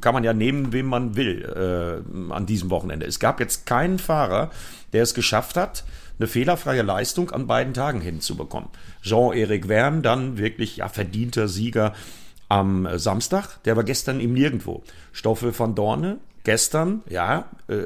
kann man ja nehmen, wem man will äh, an diesem Wochenende. Es gab jetzt keinen Fahrer, der es geschafft hat, eine fehlerfreie Leistung an beiden Tagen hinzubekommen. Jean-Eric Verne, dann wirklich ja, verdienter Sieger am Samstag, der war gestern im Nirgendwo. Stoffel von Dorne, gestern, ja, äh,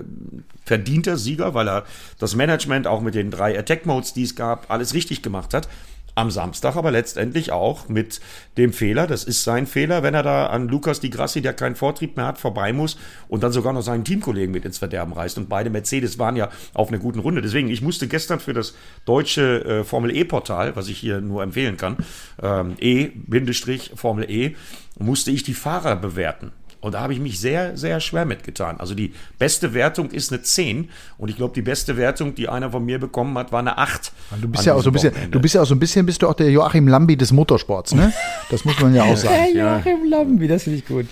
verdienter Sieger, weil er das Management auch mit den drei Attack Modes, die es gab, alles richtig gemacht hat am Samstag aber letztendlich auch mit dem Fehler, das ist sein Fehler, wenn er da an Lukas Di Grassi, der keinen Vortrieb mehr hat, vorbei muss und dann sogar noch seinen Teamkollegen mit ins Verderben reißt. Und beide Mercedes waren ja auf einer guten Runde. Deswegen, ich musste gestern für das deutsche äh, Formel E-Portal, was ich hier nur empfehlen kann, ähm, E-Formel E, musste ich die Fahrer bewerten. Und da habe ich mich sehr, sehr schwer mitgetan. Also die beste Wertung ist eine 10. Und ich glaube, die beste Wertung, die einer von mir bekommen hat, war eine 8. Du bist ja auch so ein bisschen, du bist ja auch so ein bisschen, bist du auch der Joachim Lambi des Motorsports, ne? [LAUGHS] Das muss man ja auch sagen. Der Joachim Lambi, das finde ich gut.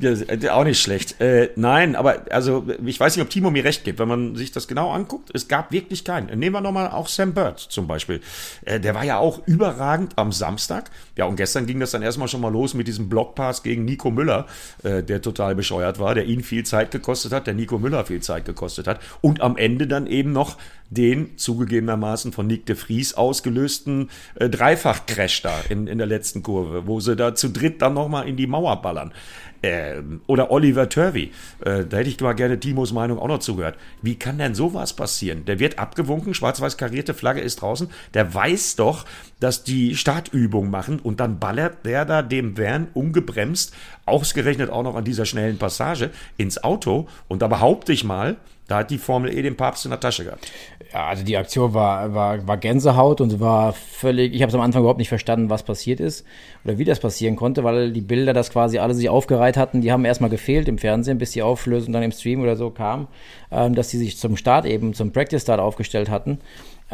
Ja, auch nicht schlecht. Äh, nein, aber also ich weiß nicht, ob Timo mir recht gibt, wenn man sich das genau anguckt. Es gab wirklich keinen. Nehmen wir nochmal auch Sam Bird zum Beispiel. Äh, der war ja auch überragend am Samstag. Ja, und gestern ging das dann erstmal schon mal los mit diesem Blockpass gegen Nico Müller, äh, der total bescheuert war, der ihn viel Zeit gekostet hat, der Nico Müller viel Zeit gekostet hat. Und am Ende dann eben noch den zugegebenermaßen von Nick de Vries ausgelösten äh, Dreifach-Crash da in, in der letzten Kurve, wo sie da zu dritt dann nochmal in die Mauer ballern. Ähm, oder Oliver Turvey, äh, da hätte ich mal gerne Timos Meinung auch noch zugehört. Wie kann denn sowas passieren? Der wird abgewunken, schwarz-weiß karierte Flagge ist draußen. Der weiß doch, dass die Startübung machen und dann ballert der da dem Van ungebremst, ausgerechnet auch noch an dieser schnellen Passage, ins Auto. Und da behaupte ich mal, da hat die Formel E den Papst in der Tasche gehabt. Ja, also die Aktion war, war, war Gänsehaut und war völlig, ich habe es am Anfang überhaupt nicht verstanden, was passiert ist oder wie das passieren konnte, weil die Bilder das quasi alle sich aufgereiht hatten, die haben erstmal gefehlt im Fernsehen, bis die Auflösung dann im Stream oder so kam, ähm, dass sie sich zum Start eben, zum Practice Start aufgestellt hatten.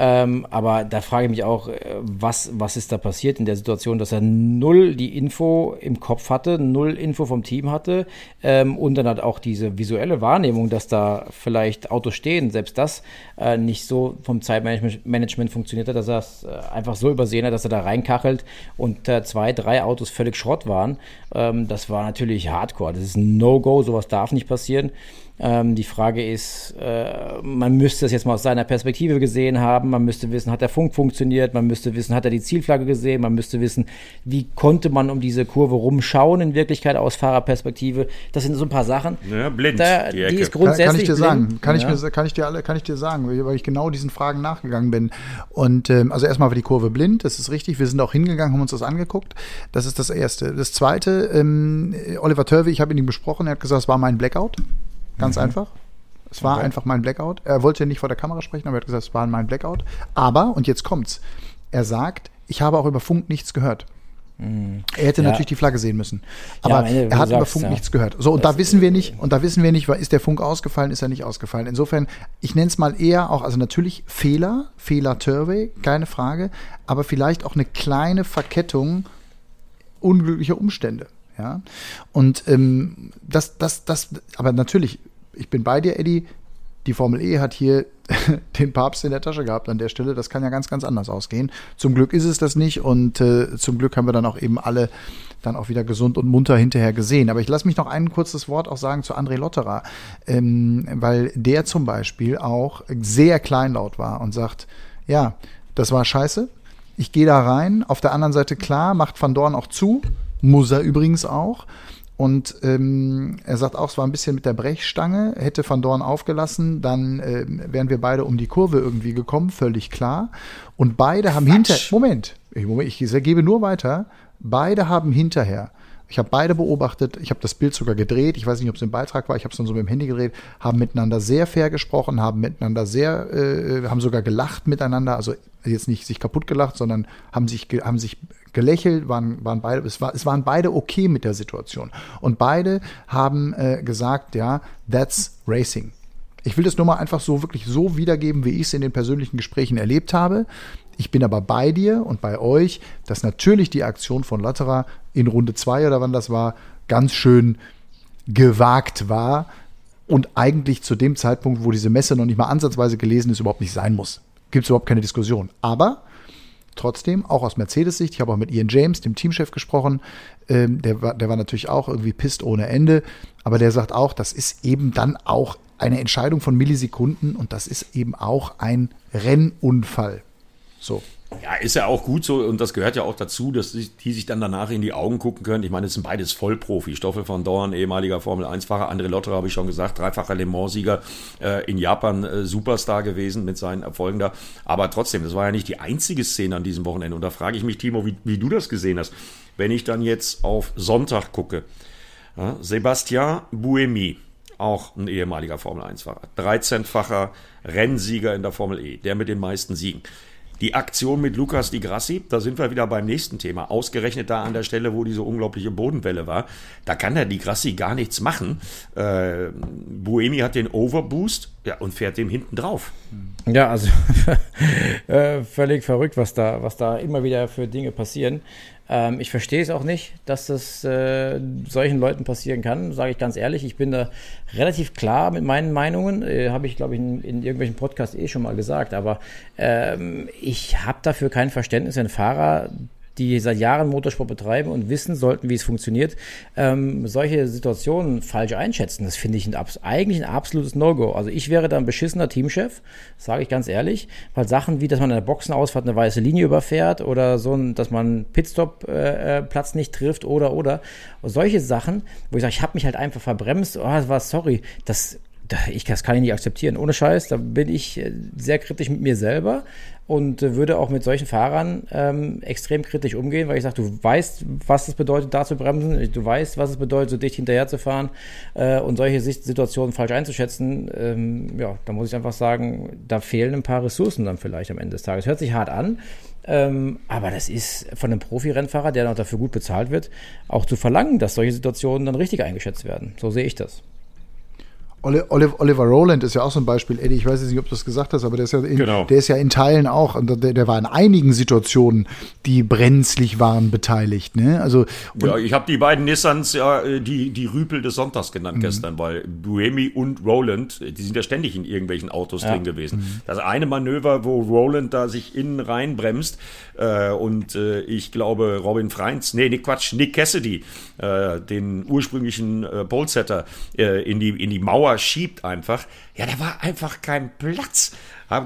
Ähm, aber da frage ich mich auch, äh, was, was ist da passiert in der Situation, dass er null die Info im Kopf hatte, null Info vom Team hatte ähm, und dann hat auch diese visuelle Wahrnehmung, dass da vielleicht Autos stehen, selbst das äh, nicht so vom Zeitmanagement funktioniert hat, dass er es äh, einfach so übersehen hat, dass er da reinkachelt und äh, zwei, drei Autos völlig Schrott waren. Ähm, das war natürlich Hardcore. Das ist ein No-Go, sowas darf nicht passieren. Ähm, die Frage ist, äh, man müsste es jetzt mal aus seiner Perspektive gesehen haben, man müsste wissen, hat der Funk funktioniert, man müsste wissen, hat er die Zielflagge gesehen, man müsste wissen, wie konnte man um diese Kurve rumschauen in Wirklichkeit aus Fahrerperspektive. Das sind so ein paar Sachen. Ja, blind. Da, die, die ist grundsätzlich kann, kann ich dir blind. sagen, kann, ja. ich mir, kann ich dir alle, kann ich dir sagen, weil ich genau diesen Fragen nachgegangen bin. Und ähm, also erstmal war die Kurve blind, das ist richtig. Wir sind auch hingegangen, haben uns das angeguckt. Das ist das Erste. Das Zweite, ähm, Oliver Turvey, ich habe ihn besprochen, er hat gesagt, es war mein Blackout. Ganz mhm. einfach. Es war okay. einfach mein Blackout. Er wollte nicht vor der Kamera sprechen, aber er hat gesagt, es war mein Blackout. Aber, und jetzt kommt's, er sagt, ich habe auch über Funk nichts gehört. Er hätte ja. natürlich die Flagge sehen müssen. Aber ja, er hat sagst, über Funk ja. nichts gehört. So, und das da wissen wir nicht, und da wissen wir nicht, ist der Funk ausgefallen, ist er nicht ausgefallen. Insofern, ich nenne es mal eher auch, also natürlich Fehler, Fehler Turvey, keine Frage, aber vielleicht auch eine kleine Verkettung unglücklicher Umstände. Ja. Und ähm, das, das, das, aber natürlich, ich bin bei dir, Eddie, die Formel E hat hier [LAUGHS] den Papst in der Tasche gehabt an der Stelle. Das kann ja ganz, ganz anders ausgehen. Zum Glück ist es das nicht und äh, zum Glück haben wir dann auch eben alle dann auch wieder gesund und munter hinterher gesehen. Aber ich lasse mich noch ein kurzes Wort auch sagen zu André Lotterer, ähm, weil der zum Beispiel auch sehr kleinlaut war und sagt, ja, das war scheiße. Ich gehe da rein. Auf der anderen Seite klar, macht Van Dorn auch zu. Muss er übrigens auch. Und ähm, er sagt auch, es war ein bisschen mit der Brechstange. Hätte Van Dorn aufgelassen, dann äh, wären wir beide um die Kurve irgendwie gekommen, völlig klar. Und beide haben hinter. Moment, Moment, ich gebe nur weiter. Beide haben hinterher ich habe beide beobachtet, ich habe das Bild sogar gedreht, ich weiß nicht, ob es im Beitrag war, ich habe es dann so mit dem Handy gedreht, haben miteinander sehr fair gesprochen, haben miteinander sehr, äh, haben sogar gelacht miteinander, also jetzt nicht sich kaputt gelacht, sondern haben sich, haben sich gelächelt, waren, waren beide, es, war, es waren beide okay mit der Situation. Und beide haben äh, gesagt, ja, that's racing. Ich will das nur mal einfach so wirklich so wiedergeben, wie ich es in den persönlichen Gesprächen erlebt habe. Ich bin aber bei dir und bei euch, dass natürlich die Aktion von Latterer in Runde 2 oder wann das war, ganz schön gewagt war und eigentlich zu dem Zeitpunkt, wo diese Messe noch nicht mal ansatzweise gelesen ist, überhaupt nicht sein muss. Gibt es überhaupt keine Diskussion. Aber trotzdem, auch aus Mercedes-Sicht, ich habe auch mit Ian James, dem Teamchef, gesprochen, ähm, der, war, der war natürlich auch irgendwie pisst ohne Ende, aber der sagt auch, das ist eben dann auch eine Entscheidung von Millisekunden und das ist eben auch ein Rennunfall. So. Ja, ist ja auch gut so und das gehört ja auch dazu, dass die, sich dann danach in die Augen gucken können. Ich meine, es sind beides Vollprofi. Stoffel van Dorn, ehemaliger Formel-1-Fahrer, André Lotterer habe ich schon gesagt, dreifacher Le Mans-Sieger äh, in Japan, äh, Superstar gewesen mit seinen Erfolgen da. Aber trotzdem, das war ja nicht die einzige Szene an diesem Wochenende. Und da frage ich mich, Timo, wie, wie du das gesehen hast. Wenn ich dann jetzt auf Sonntag gucke, ja, Sebastian Buemi, auch ein ehemaliger Formel-1-Fahrer, 13-facher Rennsieger in der Formel E, der mit den meisten Siegen. Die Aktion mit Lukas Di Grassi, da sind wir wieder beim nächsten Thema. Ausgerechnet da an der Stelle, wo diese unglaubliche Bodenwelle war, da kann der Di Grassi gar nichts machen. Äh, Buemi hat den Overboost ja, und fährt dem hinten drauf. Ja, also [LAUGHS] äh, völlig verrückt, was da, was da immer wieder für Dinge passieren. Ähm, ich verstehe es auch nicht, dass das äh, solchen Leuten passieren kann, sage ich ganz ehrlich. Ich bin da relativ klar mit meinen Meinungen, äh, habe ich, glaube ich, in, in, irgendwelchen Podcasts eh schon mal gesagt. Aber ähm, ich habe dafür kein Verständnis, wenn Fahrer die seit Jahren Motorsport betreiben und wissen sollten, wie es funktioniert, ähm, solche Situationen falsch einschätzen. Das finde ich ein, eigentlich ein absolutes No-Go. Also ich wäre da ein beschissener Teamchef, sage ich ganz ehrlich, weil Sachen wie, dass man in der Boxenausfahrt eine weiße Linie überfährt oder so, dass man Pitstop-Platz äh, äh nicht trifft oder oder solche Sachen, wo ich sage, ich habe mich halt einfach verbremst, oh, das war sorry, das ich, das kann ich nicht akzeptieren. Ohne Scheiß, da bin ich äh, sehr kritisch mit mir selber und äh, würde auch mit solchen Fahrern ähm, extrem kritisch umgehen, weil ich sage, du weißt, was es bedeutet, da zu bremsen, du weißt, was es bedeutet, so dicht hinterher zu fahren äh, und solche Situationen falsch einzuschätzen, ähm, ja, da muss ich einfach sagen, da fehlen ein paar Ressourcen dann vielleicht am Ende des Tages. Hört sich hart an, ähm, aber das ist von einem Profi-Rennfahrer, der noch dafür gut bezahlt wird, auch zu verlangen, dass solche Situationen dann richtig eingeschätzt werden. So sehe ich das. Oliver Rowland ist ja auch so ein Beispiel, Eddie, ich weiß jetzt nicht, ob du das gesagt hast, aber der ist ja in, genau. der ist ja in Teilen auch, der, der, war in einigen Situationen, die brenzlig waren, beteiligt. Ne? Also, ja, ich habe die beiden Nissans ja äh, die, die Rüpel des Sonntags genannt mhm. gestern, weil Buemi und Rowland, die sind ja ständig in irgendwelchen Autos ja. drin gewesen. Mhm. Das eine Manöver, wo Rowland da sich innen reinbremst äh, und äh, ich glaube Robin Freins, nee, nee, Quatsch, Nick Cassidy, äh, den ursprünglichen äh, Polesetter, äh, in, die, in die Mauer Mauer schiebt einfach. Ja, da war einfach kein Platz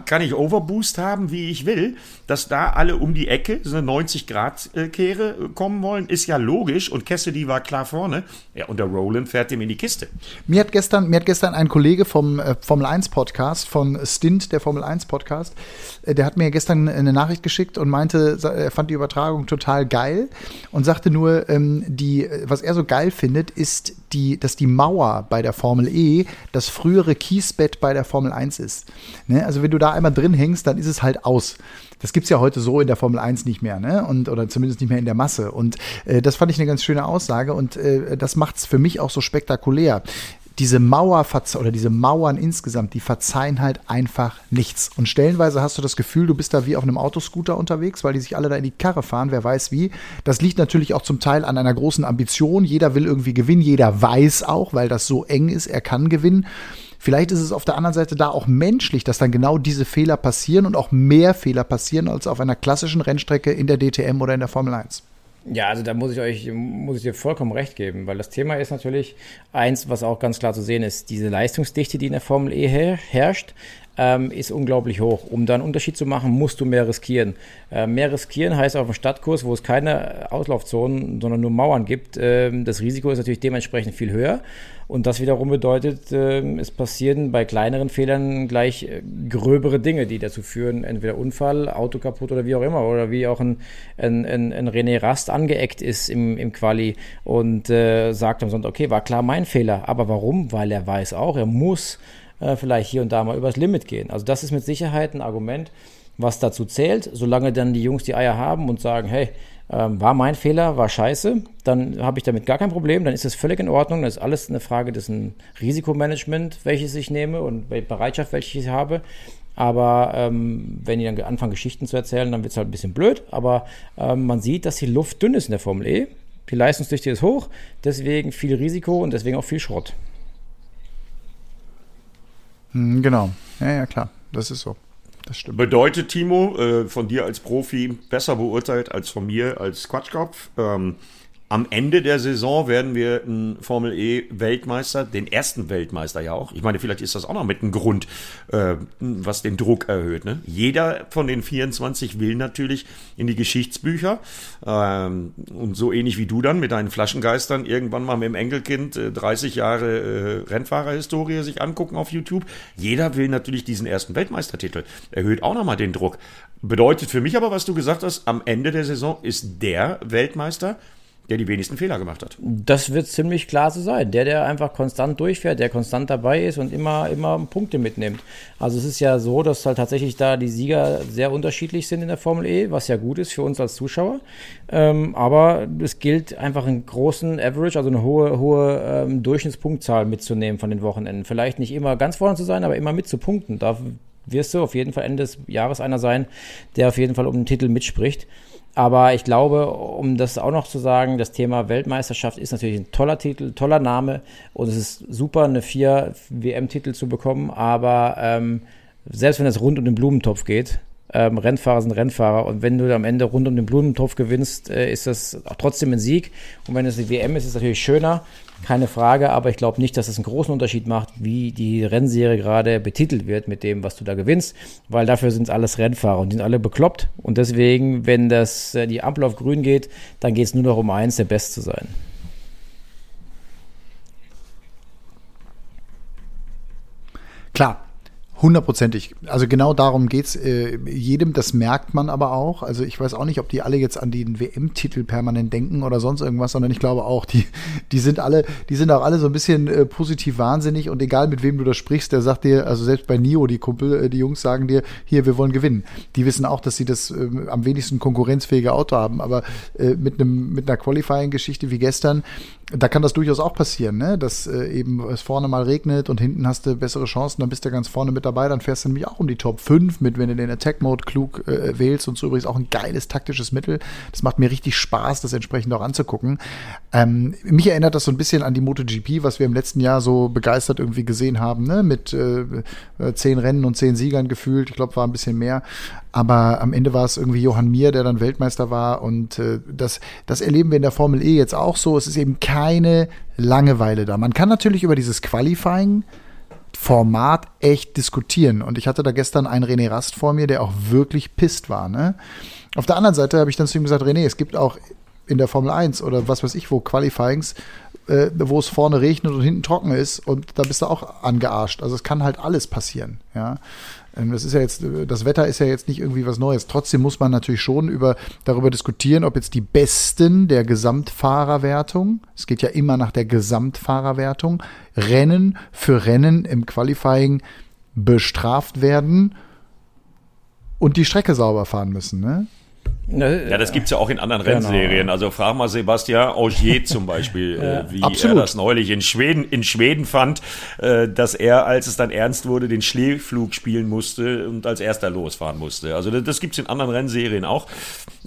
kann ich Overboost haben, wie ich will, dass da alle um die Ecke, so eine 90-Grad-Kehre äh, kommen wollen, ist ja logisch und Cassidy war klar vorne. Ja, und der Roland fährt dem in die Kiste. Mir hat gestern, mir hat gestern ein Kollege vom äh, Formel 1 Podcast, von Stint, der Formel 1 Podcast, äh, der hat mir gestern eine Nachricht geschickt und meinte, er fand die Übertragung total geil und sagte nur, ähm, die, was er so geil findet, ist die, dass die Mauer bei der Formel E das frühere Kiesbett bei der Formel 1 ist. Ne? Also wenn du da einmal drin hängst, dann ist es halt aus. Das gibt es ja heute so in der Formel 1 nicht mehr, ne? Und, oder zumindest nicht mehr in der Masse. Und äh, das fand ich eine ganz schöne Aussage und äh, das macht es für mich auch so spektakulär diese Mauer oder diese Mauern insgesamt, die verzeihen halt einfach nichts. Und stellenweise hast du das Gefühl, du bist da wie auf einem Autoscooter unterwegs, weil die sich alle da in die Karre fahren, wer weiß wie. Das liegt natürlich auch zum Teil an einer großen Ambition. Jeder will irgendwie gewinnen, jeder weiß auch, weil das so eng ist, er kann gewinnen. Vielleicht ist es auf der anderen Seite da auch menschlich, dass dann genau diese Fehler passieren und auch mehr Fehler passieren als auf einer klassischen Rennstrecke in der DTM oder in der Formel 1. Ja, also da muss ich euch, muss ich dir vollkommen recht geben, weil das Thema ist natürlich eins, was auch ganz klar zu sehen ist, diese Leistungsdichte, die in der Formel E herrscht, ähm, ist unglaublich hoch. Um da einen Unterschied zu machen, musst du mehr riskieren. Äh, mehr riskieren heißt auf dem Stadtkurs, wo es keine Auslaufzonen, sondern nur Mauern gibt, äh, das Risiko ist natürlich dementsprechend viel höher. Und das wiederum bedeutet, äh, es passieren bei kleineren Fehlern gleich äh, gröbere Dinge, die dazu führen, entweder Unfall, Auto kaputt oder wie auch immer. Oder wie auch ein, ein, ein, ein René Rast angeeckt ist im, im Quali und äh, sagt am Sonntag, okay, war klar mein Fehler. Aber warum? Weil er weiß auch, er muss äh, vielleicht hier und da mal übers Limit gehen. Also das ist mit Sicherheit ein Argument, was dazu zählt. Solange dann die Jungs die Eier haben und sagen, hey, ähm, war mein Fehler, war scheiße, dann habe ich damit gar kein Problem, dann ist das völlig in Ordnung. Das ist alles eine Frage des Risikomanagement, welches ich nehme und Bereitschaft, welche ich habe. Aber ähm, wenn die dann anfangen, Geschichten zu erzählen, dann wird es halt ein bisschen blöd. Aber ähm, man sieht, dass die Luft dünn ist in der Formel E. Die Leistungsdichte ist hoch, deswegen viel Risiko und deswegen auch viel Schrott. Hm, genau. Ja, ja, klar. Das ist so. Das stimmt. Bedeutet, Timo, äh, von dir als Profi besser beurteilt als von mir als Quatschkopf. Ähm, am Ende der Saison werden wir einen Formel E Weltmeister, den ersten Weltmeister ja auch. Ich meine, vielleicht ist das auch noch mit einem Grund, äh, was den Druck erhöht. Ne? Jeder von den 24 will natürlich in die Geschichtsbücher ähm, und so ähnlich wie du dann mit deinen Flaschengeistern irgendwann mal mit dem Enkelkind äh, 30 Jahre äh, Rennfahrerhistorie sich angucken auf YouTube. Jeder will natürlich diesen ersten Weltmeistertitel. Erhöht auch nochmal den Druck. Bedeutet für mich aber, was du gesagt hast, am Ende der Saison ist der Weltmeister der die wenigsten Fehler gemacht hat. Das wird ziemlich klar so sein. Der, der einfach konstant durchfährt, der konstant dabei ist und immer, immer Punkte mitnimmt. Also es ist ja so, dass halt tatsächlich da die Sieger sehr unterschiedlich sind in der Formel E, was ja gut ist für uns als Zuschauer. Ähm, aber es gilt einfach einen großen Average, also eine hohe, hohe ähm, Durchschnittspunktzahl mitzunehmen von den Wochenenden. Vielleicht nicht immer ganz vorne zu sein, aber immer mit zu punkten. Da wirst du auf jeden Fall Ende des Jahres einer sein, der auf jeden Fall um den Titel mitspricht. Aber ich glaube, um das auch noch zu sagen, das Thema Weltmeisterschaft ist natürlich ein toller Titel, toller Name und es ist super, eine vier WM-Titel zu bekommen. Aber ähm, selbst wenn es rund um den Blumentopf geht, ähm, Rennfahrer sind Rennfahrer. Und wenn du am Ende rund um den Blumentopf gewinnst, äh, ist das trotzdem ein Sieg. Und wenn es die WM ist, ist es natürlich schöner. Keine Frage, aber ich glaube nicht, dass es einen großen Unterschied macht, wie die Rennserie gerade betitelt wird mit dem, was du da gewinnst, weil dafür sind es alles Rennfahrer und die sind alle bekloppt. Und deswegen, wenn das äh, die Ampel auf grün geht, dann geht es nur noch um eins, der Best zu sein. Klar, Hundertprozentig. Also genau darum geht's äh, jedem, das merkt man aber auch. Also ich weiß auch nicht, ob die alle jetzt an den WM-Titel permanent denken oder sonst irgendwas, sondern ich glaube auch, die, die sind alle, die sind auch alle so ein bisschen äh, positiv wahnsinnig und egal mit wem du da sprichst, der sagt dir, also selbst bei Nio, die Kumpel, äh, die Jungs sagen dir, hier, wir wollen gewinnen. Die wissen auch, dass sie das äh, am wenigsten konkurrenzfähige Auto haben, aber äh, mit einem, mit einer Qualifying-Geschichte wie gestern, da kann das durchaus auch passieren, ne? dass äh, eben es vorne mal regnet und hinten hast du bessere Chancen, dann bist du ganz vorne mit dabei, dann fährst du nämlich auch um die Top 5 mit, wenn du den Attack-Mode klug äh, wählst und so übrigens auch ein geiles taktisches Mittel. Das macht mir richtig Spaß, das entsprechend auch anzugucken. Ähm, mich erinnert das so ein bisschen an die MotoGP, was wir im letzten Jahr so begeistert irgendwie gesehen haben, ne? mit äh, äh zehn Rennen und zehn Siegern gefühlt. Ich glaube, war ein bisschen mehr. Aber am Ende war es irgendwie Johann Mir, der dann Weltmeister war. Und äh, das, das erleben wir in der Formel E jetzt auch so. Es ist eben keine Langeweile da. Man kann natürlich über dieses Qualifying Format echt diskutieren. Und ich hatte da gestern einen René Rast vor mir, der auch wirklich pisst war. Ne? Auf der anderen Seite habe ich dann zu ihm gesagt, René, es gibt auch in der Formel 1 oder was weiß ich wo Qualifyings, äh, wo es vorne regnet und hinten trocken ist und da bist du auch angearscht. Also es kann halt alles passieren, ja. Ähm, das ist ja jetzt, das Wetter ist ja jetzt nicht irgendwie was Neues. Trotzdem muss man natürlich schon über, darüber diskutieren, ob jetzt die Besten der Gesamtfahrerwertung, es geht ja immer nach der Gesamtfahrerwertung, Rennen für Rennen im Qualifying bestraft werden und die Strecke sauber fahren müssen, ne? Ne, ja, das gibt es ja auch in anderen genau. Rennserien. Also frag mal Sebastian Augier zum Beispiel, [LAUGHS] ja, äh, wie absolut. er das neulich in Schweden, in Schweden fand, äh, dass er, als es dann ernst wurde, den Schneeflug spielen musste und als erster losfahren musste. Also das, das gibt es in anderen Rennserien auch.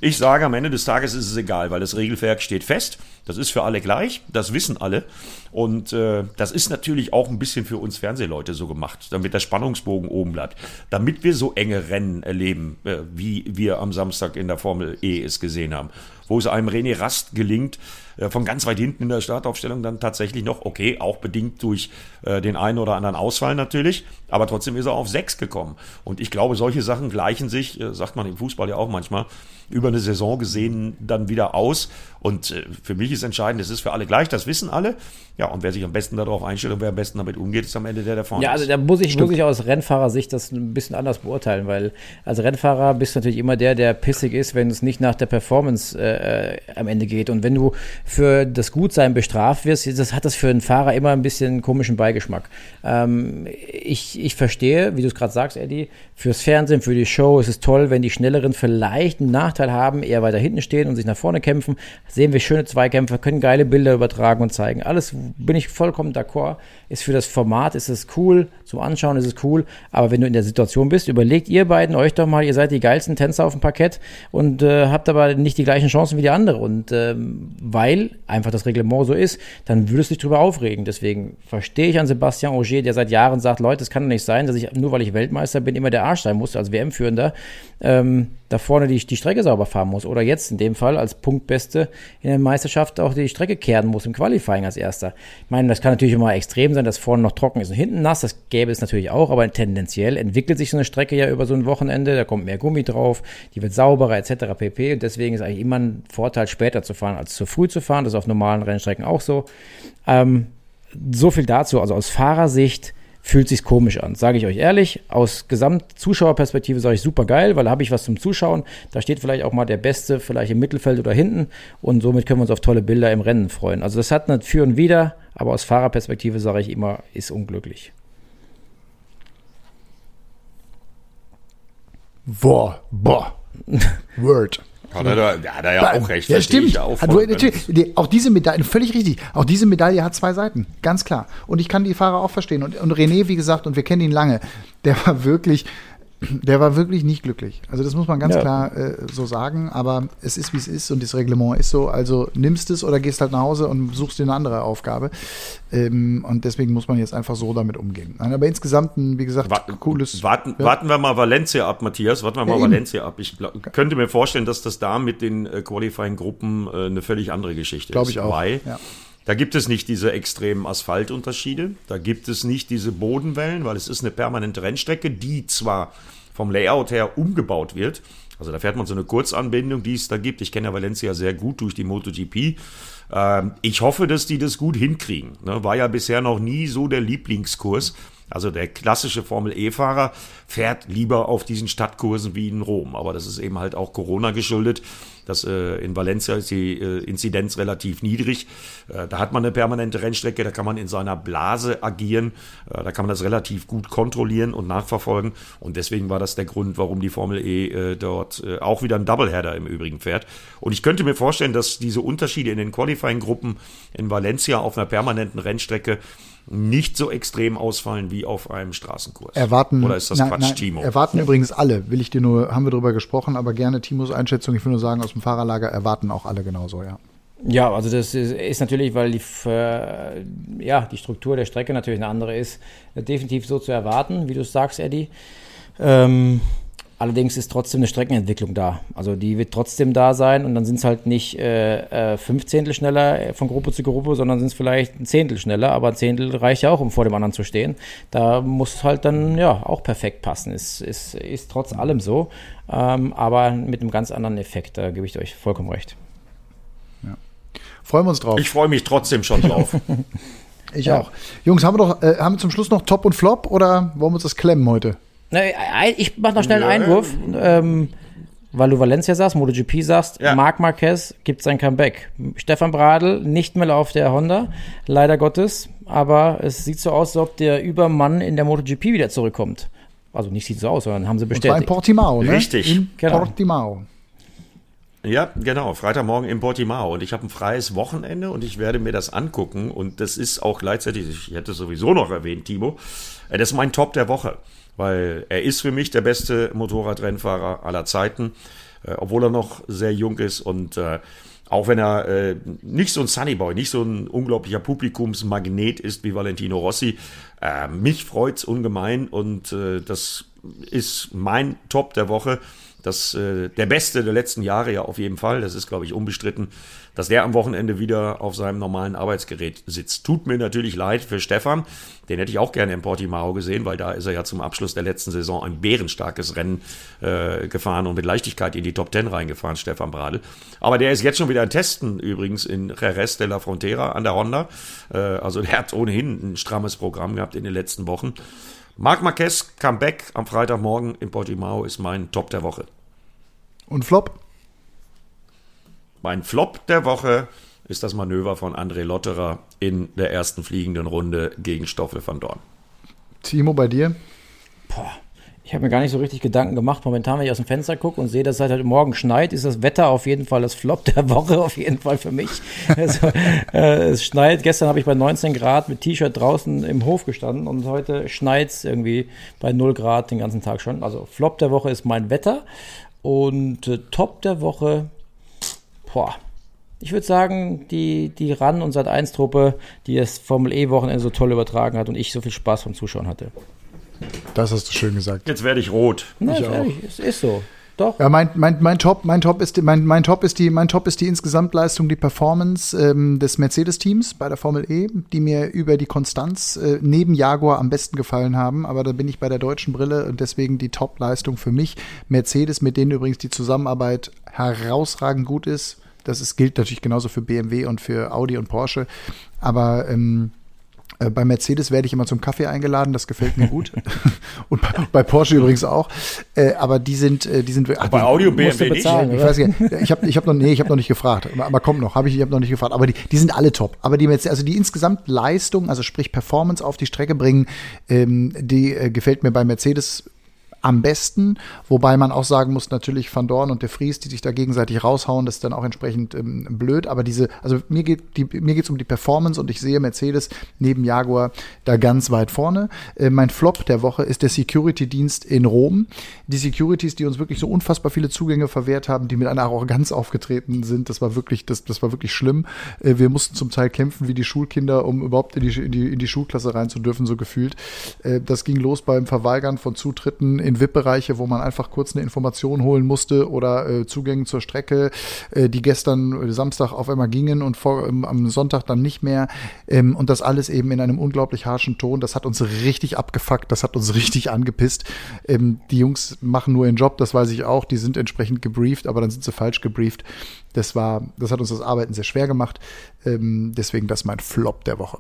Ich sage, am Ende des Tages ist es egal, weil das Regelwerk steht fest. Das ist für alle gleich, das wissen alle. Und äh, das ist natürlich auch ein bisschen für uns Fernsehleute so gemacht, damit der Spannungsbogen oben bleibt. Damit wir so enge Rennen erleben, äh, wie wir am Samstag in der Formel E es gesehen haben. Wo es einem René Rast gelingt, äh, von ganz weit hinten in der Startaufstellung dann tatsächlich noch, okay, auch bedingt durch äh, den einen oder anderen Ausfall natürlich, aber trotzdem ist er auf sechs gekommen. Und ich glaube, solche Sachen gleichen sich, äh, sagt man im Fußball ja auch manchmal, über eine Saison gesehen dann wieder aus. Und äh, für mich ist entscheidend, es ist für alle gleich, das wissen alle. Ja, und wer sich am besten darauf einstellt und wer am besten damit umgeht, ist am Ende der, der vorne Ja, also da muss ich, muss ich aus Rennfahrersicht das ein bisschen anders beurteilen, weil als Rennfahrer bist du natürlich immer der, der pissig ist, wenn es nicht nach der Performance äh, am Ende geht. Und wenn du für das Gutsein bestraft wirst, das hat das für einen Fahrer immer ein bisschen einen komischen Beigeschmack. Ähm, ich, ich verstehe, wie du es gerade sagst, Eddie, fürs Fernsehen, für die Show ist es toll, wenn die Schnelleren vielleicht einen Nachteil haben, eher weiter hinten stehen und sich nach vorne kämpfen. Sehen wir schöne Zweikämpfe, können geile Bilder übertragen und zeigen. Alles bin ich vollkommen d'accord. Ist für das Format, ist es cool, zum Anschauen ist es cool. Aber wenn du in der Situation bist, überlegt ihr beiden euch doch mal, ihr seid die geilsten Tänzer auf dem Parkett und äh, habt aber nicht die gleichen Chancen wie die andere. Und ähm, weil einfach das Reglement so ist, dann würdest du dich drüber aufregen. Deswegen verstehe ich an Sebastian Auger, der seit Jahren sagt, Leute, es kann doch nicht sein, dass ich, nur weil ich Weltmeister bin, immer der Arsch sein muss als WM-Führender. Ähm, da vorne die, die Strecke sauber fahren muss. Oder jetzt in dem Fall als Punktbeste in der Meisterschaft auch die Strecke kehren muss im Qualifying als erster. Ich meine, das kann natürlich immer extrem sein, dass vorne noch trocken ist und hinten nass. Das gäbe es natürlich auch, aber tendenziell entwickelt sich so eine Strecke ja über so ein Wochenende. Da kommt mehr Gummi drauf, die wird sauberer etc. pp. Und deswegen ist eigentlich immer ein Vorteil, später zu fahren als zu früh zu fahren. Das ist auf normalen Rennstrecken auch so. Ähm, so viel dazu. Also aus Fahrersicht fühlt sich komisch an, sage ich euch ehrlich. Aus Gesamtzuschauerperspektive sage ich super geil, weil da habe ich was zum Zuschauen. Da steht vielleicht auch mal der Beste, vielleicht im Mittelfeld oder hinten und somit können wir uns auf tolle Bilder im Rennen freuen. Also das hat ein Für und Wider, aber aus Fahrerperspektive sage ich immer, ist unglücklich. Boah, boah. [LAUGHS] Word. Hat er, da, hat er ja auch recht. Ja, stimmt. Auch, du, natürlich, auch diese Medaille, völlig richtig, auch diese Medaille hat zwei Seiten, ganz klar. Und ich kann die Fahrer auch verstehen. Und, und René, wie gesagt, und wir kennen ihn lange, der war wirklich, der war wirklich nicht glücklich. Also das muss man ganz ja. klar äh, so sagen, aber es ist, wie es ist und das Reglement ist so. Also nimmst es oder gehst halt nach Hause und suchst dir eine andere Aufgabe. Ähm, und deswegen muss man jetzt einfach so damit umgehen. Aber insgesamt, ein, wie gesagt, Wa cooles... Warten, ja. warten wir mal Valencia ab, Matthias. Warten wir mal ja, Valencia ab. Ich glaub, könnte mir vorstellen, dass das da mit den äh, Qualifying-Gruppen äh, eine völlig andere Geschichte Glaube ich auch. Weil. Da gibt es nicht diese extremen Asphaltunterschiede, da gibt es nicht diese Bodenwellen, weil es ist eine permanente Rennstrecke, die zwar vom Layout her umgebaut wird. Also da fährt man so eine Kurzanbindung, die es da gibt. Ich kenne ja Valencia sehr gut durch die MotoGP. Ähm, ich hoffe, dass die das gut hinkriegen. Ne? War ja bisher noch nie so der Lieblingskurs. Also der klassische Formel E-Fahrer fährt lieber auf diesen Stadtkursen wie in Rom. Aber das ist eben halt auch Corona geschuldet. Das, äh, in Valencia ist die äh, Inzidenz relativ niedrig. Äh, da hat man eine permanente Rennstrecke, da kann man in seiner Blase agieren. Äh, da kann man das relativ gut kontrollieren und nachverfolgen. Und deswegen war das der Grund, warum die Formel E äh, dort äh, auch wieder ein Doubleheader im Übrigen fährt. Und ich könnte mir vorstellen, dass diese Unterschiede in den Qualifying-Gruppen in Valencia auf einer permanenten Rennstrecke nicht so extrem ausfallen wie auf einem Straßenkurs. Erwarten, Oder ist das nein, Quatsch, nein, Timo? Erwarten übrigens alle, will ich dir nur, haben wir darüber gesprochen, aber gerne Timos Einschätzung. Ich will nur sagen, aus dem Fahrerlager erwarten auch alle genauso, ja. Ja, also das ist, ist natürlich, weil die, äh, ja, die Struktur der Strecke natürlich eine andere ist, definitiv so zu erwarten, wie du es sagst, Eddie. Ähm, Allerdings ist trotzdem eine Streckenentwicklung da. Also die wird trotzdem da sein und dann sind es halt nicht äh, äh, fünf Zehntel schneller von Gruppe zu Gruppe, sondern sind es vielleicht ein Zehntel schneller, aber ein Zehntel reicht ja auch, um vor dem anderen zu stehen. Da muss es halt dann ja auch perfekt passen. Ist, ist, ist trotz allem so, ähm, aber mit einem ganz anderen Effekt, da gebe ich euch vollkommen recht. Freuen wir uns drauf. Ich freue mich trotzdem schon drauf. [LAUGHS] ich ja. auch. Jungs, haben wir doch, äh, haben wir zum Schluss noch Top und Flop oder wollen wir uns das klemmen heute? Na, ich mache noch schnell einen Einwurf. Ähm, weil du Valencia sagst, MotoGP sagst, ja. Marc Marquez gibt sein Comeback. Stefan Bradl nicht mehr auf der Honda, leider Gottes, aber es sieht so aus, als ob der Übermann in der MotoGP wieder zurückkommt. Also nicht sieht so aus, sondern haben sie bestätigt. In Portimao, ne? Richtig. In genau. Portimao. Ja, genau. Freitagmorgen in Portimao. Und ich habe ein freies Wochenende und ich werde mir das angucken. Und das ist auch gleichzeitig, ich hätte es sowieso noch erwähnt, Timo, äh, das ist mein Top der Woche weil er ist für mich der beste Motorradrennfahrer aller Zeiten, äh, obwohl er noch sehr jung ist und äh, auch wenn er äh, nicht so ein Sunnyboy, nicht so ein unglaublicher Publikumsmagnet ist wie Valentino Rossi, äh, mich freut's ungemein und äh, das ist mein Top der Woche. Das, äh, der Beste der letzten Jahre ja auf jeden Fall, das ist, glaube ich, unbestritten, dass der am Wochenende wieder auf seinem normalen Arbeitsgerät sitzt. Tut mir natürlich leid für Stefan, den hätte ich auch gerne in Portimao gesehen, weil da ist er ja zum Abschluss der letzten Saison ein bärenstarkes Rennen äh, gefahren und mit Leichtigkeit in die Top Ten reingefahren, Stefan Bradl. Aber der ist jetzt schon wieder ein Testen übrigens in Jerez de la Frontera an der Honda. Äh, also der hat ohnehin ein strammes Programm gehabt in den letzten Wochen. Marc Marquez, Comeback am Freitagmorgen in Portimao ist mein Top der Woche. Und Flop? Mein Flop der Woche ist das Manöver von André Lotterer in der ersten fliegenden Runde gegen Stoffel van Dorn. Timo, bei dir? Boah, ich habe mir gar nicht so richtig Gedanken gemacht. Momentan, wenn ich aus dem Fenster gucke und sehe, dass es halt morgen schneit, ist das Wetter auf jeden Fall das Flop der Woche, auf jeden Fall für mich. [LAUGHS] Also, äh, es schneit. Gestern habe ich bei 19 Grad mit T-Shirt draußen im Hof gestanden und heute schneit es irgendwie bei 0 Grad den ganzen Tag schon. Also Flop der Woche ist mein Wetter und äh, Top der Woche, boah, ich würde sagen, die, die RAN und Sat1-Truppe, die das Formel E-Wochenende so toll übertragen hat und ich so viel Spaß vom Zuschauen hatte. Das hast du schön gesagt. Jetzt werde ich rot. Na, ich auch. Es ist so. Doch. Ja, mein, mein, mein Top, mein Top ist die, mein, mein Top ist die, mein Top ist die Insgesamtleistung, die Performance ähm, des Mercedes-Teams bei der Formel E, die mir über die Konstanz äh, neben Jaguar am besten gefallen haben. Aber da bin ich bei der deutschen Brille und deswegen die Top-Leistung für mich. Mercedes, mit denen übrigens die Zusammenarbeit herausragend gut ist. Das ist, gilt natürlich genauso für BMW und für Audi und Porsche. Aber ähm, äh, bei Mercedes werde ich immer zum Kaffee eingeladen, das gefällt mir gut. [LAUGHS] und bei, bei, Porsche übrigens auch. Äh, aber die sind, äh, die sind ach, bei Audio BMW bezahlen, nicht. Ich weiß nicht. Ich habe ich hab noch, nee, ich habe noch nicht gefragt. Aber kommt noch, habe ich, ich habe noch nicht gefragt. Aber die, die sind alle top. Aber die also die insgesamt Leistung, also sprich Performance auf die Strecke bringen, ähm, die äh, gefällt mir bei Mercedes am besten. Wobei man auch sagen muss, natürlich Van Dorn und De Vries, die sich da gegenseitig raushauen, das ist dann auch entsprechend ähm, blöd. Aber diese, also mir geht geht's um die Performance und ich sehe Mercedes neben Jaguar da ganz weit vorne. Äh, mein Flop der Woche ist der Security-Dienst in Rom. Die Securities, die uns wirklich so unfassbar viele Zugänge verwehrt haben, die mit einer Arroganz aufgetreten sind, das war wirklich, das, das war wirklich schlimm. Äh, wir mussten zum Teil kämpfen wie die Schulkinder, um überhaupt in die, in die, in die Schulklasse rein zu dürfen, so gefühlt. Äh, das ging los beim Verweigern von Zutritten in VIP-Bereiche, wo man einfach kurz eine Information holen musste oder äh, Zugänge zur Strecke, äh, die gestern äh, Samstag auf einmal gingen und vor, ähm, am Sonntag dann nicht mehr. Ähm, und das alles eben in einem unglaublich harschen Ton. Das hat uns richtig abgefuckt, das hat uns [LAUGHS] richtig angepisst. Ähm, die Jungs machen nur ihren Job, das weiß ich auch. Die sind entsprechend gebrieft, aber dann sind sie falsch gebrieft. Das war, das hat uns das Arbeiten sehr schwer gemacht. Ähm, deswegen das mein Flop der Woche.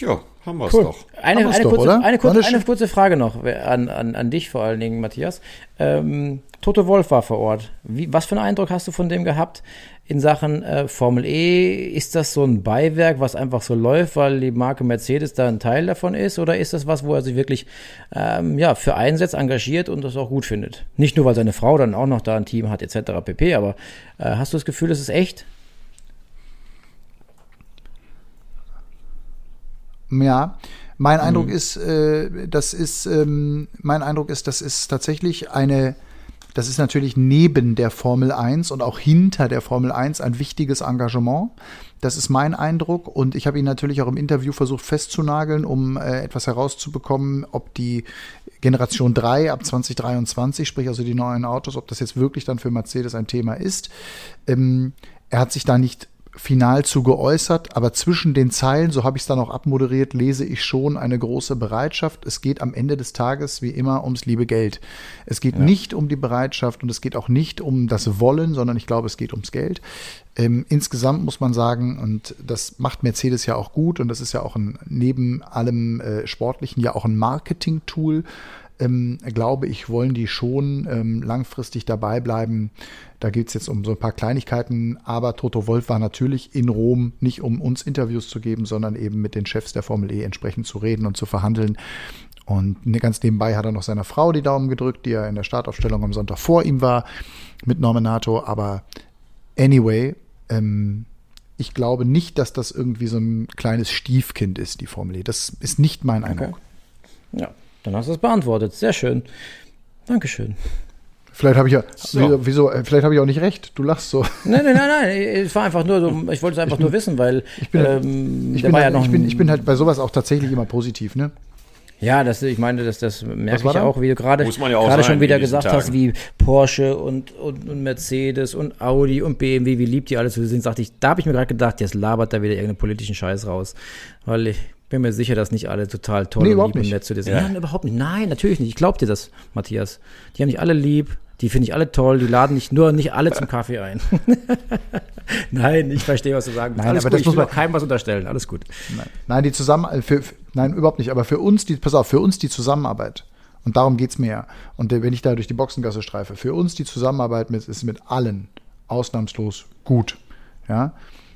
Ja, haben wir es cool. doch. Eine, eine, doch, kurze, eine, kurze, eine, kurze, Frage noch an, an, an dich vor allen Dingen, Matthias. Ähm, Toto Wolf war vor Ort. Wie, was für einen Eindruck hast du von dem gehabt in Sachen äh, Formel E? Ist das so ein Beiwerk, was einfach so läuft, weil die Marke Mercedes da ein Teil davon ist? Oder ist das was, wo er sich wirklich ähm, ja, für einsetzt, engagiert und das auch gut findet? Nicht nur, weil seine Frau dann auch noch da ein Team hat, etc. pp. Aber äh, hast du das Gefühl, es ist echt? Ja, mein mhm. Eindruck ist, äh, das ist, ähm, mein Eindruck ist, das ist tatsächlich eine, das ist natürlich neben der Formel 1 und auch hinter der Formel 1 ein wichtiges Engagement. Das ist mein Eindruck und ich habe ihn natürlich auch im Interview versucht festzunageln, um äh, etwas herauszubekommen, ob die Generation 3 ab 2023, sprich also die neuen Autos, ob das jetzt wirklich dann für Mercedes ein Thema ist. Ähm, er hat sich da nicht final zu geäußert, aber zwischen den Zeilen, so habe ich es dann auch abmoderiert, lese ich schon eine große Bereitschaft. Es geht am Ende des Tages wie immer ums liebe Geld. Es geht ja. nicht um die Bereitschaft und es geht auch nicht um das Wollen, sondern ich glaube, es geht ums Geld. Ähm, insgesamt muss man sagen, und das macht Mercedes ja auch gut und das ist ja auch ein, neben allem äh, Sportlichen ja auch ein Marketing-Tool ähm, glaube ich, wollen die schon ähm, langfristig dabei bleiben. Da geht es jetzt um so ein paar Kleinigkeiten, aber Toto Wolf war natürlich in Rom, nicht um uns Interviews zu geben, sondern eben mit den Chefs der Formel E entsprechend zu reden und zu verhandeln. Und ne, ganz nebenbei hat er noch seiner Frau die Daumen gedrückt, die ja in der Startaufstellung am Sonntag vor ihm war, mit Norminato. Aber anyway, ähm, ich glaube nicht, dass das irgendwie so ein kleines Stiefkind ist, die Formel E. Das ist nicht mein Eindruck. Okay. Ja. Dann hast du es beantwortet. Sehr schön. Dankeschön. Vielleicht habe ich ja, so. wieso, äh, vielleicht habe ich auch nicht recht. Du lachst so. Nein, nein, nein, nein. Es war einfach nur so, ich wollte es einfach bin, nur wissen, weil ich bin, ähm, ich, bin halt, ja ich, bin, ich bin halt bei sowas auch tatsächlich immer positiv, ne? Ja, das, ich meine, das, das merke ich auch, wie du gerade ja schon wieder gesagt Tagen. hast, wie Porsche und, und, und, Mercedes und Audi und BMW, wie lieb die alle zu sind, sagte ich, da habe ich mir gerade gedacht, jetzt labert da wieder irgendeinen politischen Scheiß raus. Weil ich, bin mir sicher, dass nicht alle total toll nee, und lieb und nett zu dir sind. Ja. Nein, überhaupt nicht. Nein, natürlich nicht. Ich glaube dir das, Matthias. Die haben nicht alle lieb. Die finde ich alle toll. Die laden nicht nur nicht alle zum Kaffee ein. [LAUGHS] nein, ich verstehe, was du sagen Nein, Alles aber gut. das muss man keinem was unterstellen. Alles gut. Nein, nein die zusammen äh, für, für, nein, überhaupt nicht. Aber für uns, die, pass auf, für uns die Zusammenarbeit. Und darum geht es mir ja. Und wenn ich da durch die Boxengasse streife, für uns die Zusammenarbeit mit, ist mit allen ausnahmslos gut. Ja.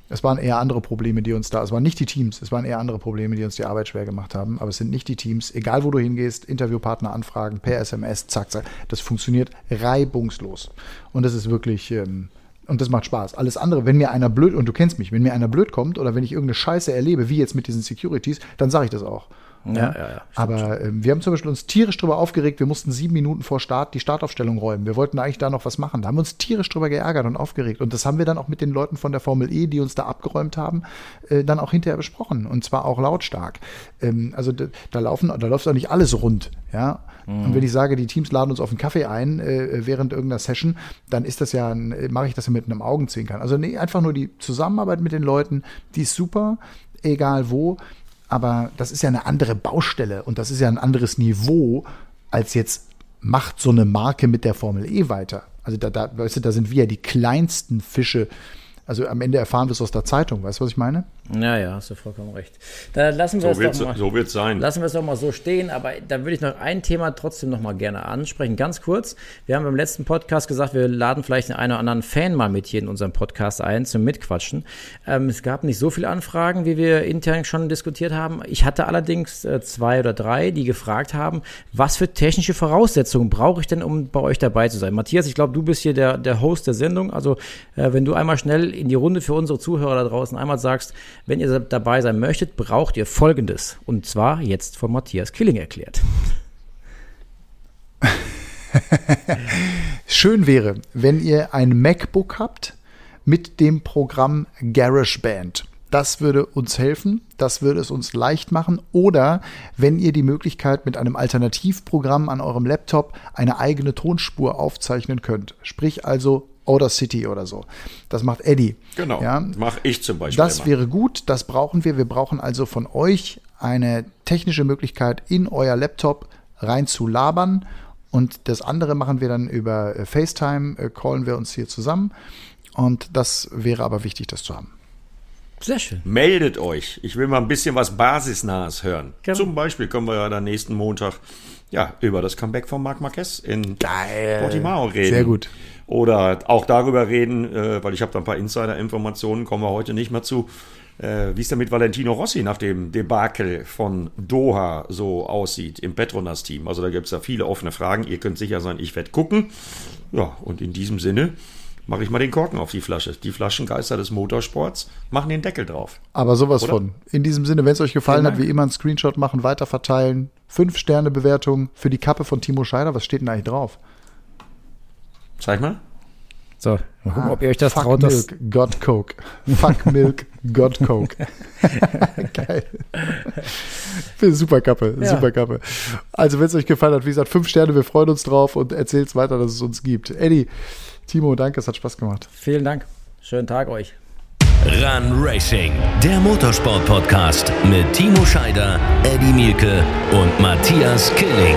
Es waren eher andere Probleme, die uns da, es waren nicht die Teams, es waren eher andere Probleme, die uns die Arbeit schwer gemacht haben, aber es sind nicht die Teams. Egal wo du hingehst, Interviewpartner anfragen, per SMS, zack, zack. Das funktioniert reibungslos. Und das ist wirklich, ähm, und das macht Spaß. Alles andere, wenn mir einer blöd, und du kennst mich, wenn mir einer blöd kommt oder wenn ich irgendeine Scheiße erlebe, wie jetzt mit diesen Securities, dann sage ich das auch. Ja, ja, ja. Aber äh, wir haben zum Beispiel uns tierisch drüber aufgeregt. Wir mussten sieben Minuten vor Start die Startaufstellung räumen. Wir wollten eigentlich da noch was machen. Da haben wir uns tierisch drüber geärgert und aufgeregt. Und das haben wir dann auch mit den Leuten von der Formel E, die uns da abgeräumt haben, äh, dann auch hinterher besprochen. Und zwar auch lautstark. Ähm, also da, da, laufen, da läuft auch nicht alles rund. Ja. Mhm. Und wenn ich sage, die Teams laden uns auf einen Kaffee ein äh, während irgendeiner Session, dann ist das ja, mache ich das ja mit einem Augenzwinkern. Also nee, einfach nur die Zusammenarbeit mit den Leuten, die ist super, egal wo aber das ist ja eine andere Baustelle und das ist ja ein anderes Niveau als jetzt macht so eine Marke mit der Formel E weiter. Also da, da, weißt du, da sind wir ja die kleinsten Fische also am Ende erfahren wir es aus der Zeitung, weißt du, was ich meine? Ja, ja, hast du vollkommen recht. Da lassen wir so es doch mal, so wird's sein. Lassen wir es doch mal so stehen, aber da würde ich noch ein Thema trotzdem noch mal gerne ansprechen, ganz kurz. Wir haben im letzten Podcast gesagt, wir laden vielleicht den einen oder anderen Fan mal mit hier in unserem Podcast ein zum Mitquatschen. Ähm, es gab nicht so viele Anfragen, wie wir intern schon diskutiert haben. Ich hatte allerdings äh, zwei oder drei, die gefragt haben, was für technische Voraussetzungen brauche ich denn, um bei euch dabei zu sein? Matthias, ich glaube, du bist hier der, der Host der Sendung. Also äh, wenn du einmal schnell in die Runde für unsere Zuhörer da draußen einmal sagst, wenn ihr dabei sein möchtet, braucht ihr Folgendes. Und zwar jetzt von Matthias Killing erklärt. [LAUGHS] Schön wäre, wenn ihr ein MacBook habt mit dem Programm GarageBand. Das würde uns helfen, das würde es uns leicht machen. Oder wenn ihr die Möglichkeit mit einem Alternativprogramm an eurem Laptop eine eigene Tonspur aufzeichnen könnt. Sprich also Outer City oder so. Das macht Eddie. Genau. Ja? Mache ich zum Beispiel. Das immer. wäre gut, das brauchen wir. Wir brauchen also von euch eine technische Möglichkeit, in euer Laptop rein zu labern. Und das andere machen wir dann über äh, FaceTime, äh, callen wir uns hier zusammen. Und das wäre aber wichtig, das zu haben. Sehr schön. Meldet euch. Ich will mal ein bisschen was Basisnahes hören. Genau. Zum Beispiel können wir ja dann nächsten Montag ja, über das Comeback von Marc Marquez in Geil. Portimao reden. Sehr gut. Oder auch darüber reden, äh, weil ich habe da ein paar Insider-Informationen, kommen wir heute nicht mehr zu, äh, wie es denn mit Valentino Rossi nach dem Debakel von Doha so aussieht im Petronas-Team. Also da gibt es ja viele offene Fragen. Ihr könnt sicher sein, ich werde gucken. Ja, und in diesem Sinne mache ich mal den Korken auf die Flasche. Die Flaschengeister des Motorsports machen den Deckel drauf. Aber sowas Oder? von. In diesem Sinne, wenn es euch gefallen hat, wie immer einen Screenshot machen, weiterverteilen. Fünf Sterne Bewertung für die Kappe von Timo Scheider. Was steht denn eigentlich drauf? Zeig mal. So, mal gucken, ah, ob ihr euch das fuck traut. Milk, God Coke. Fuck Milk, God Coke. [LAUGHS] Geil. Super Kappe, ja. super Kappe. Also, wenn es euch gefallen hat, wie gesagt, fünf Sterne, wir freuen uns drauf und erzählt es weiter, dass es uns gibt. Eddie, Timo, danke, es hat Spaß gemacht. Vielen Dank. Schönen Tag euch. Run Racing, der Motorsport-Podcast mit Timo Scheider, Eddie Mielke und Matthias Killing.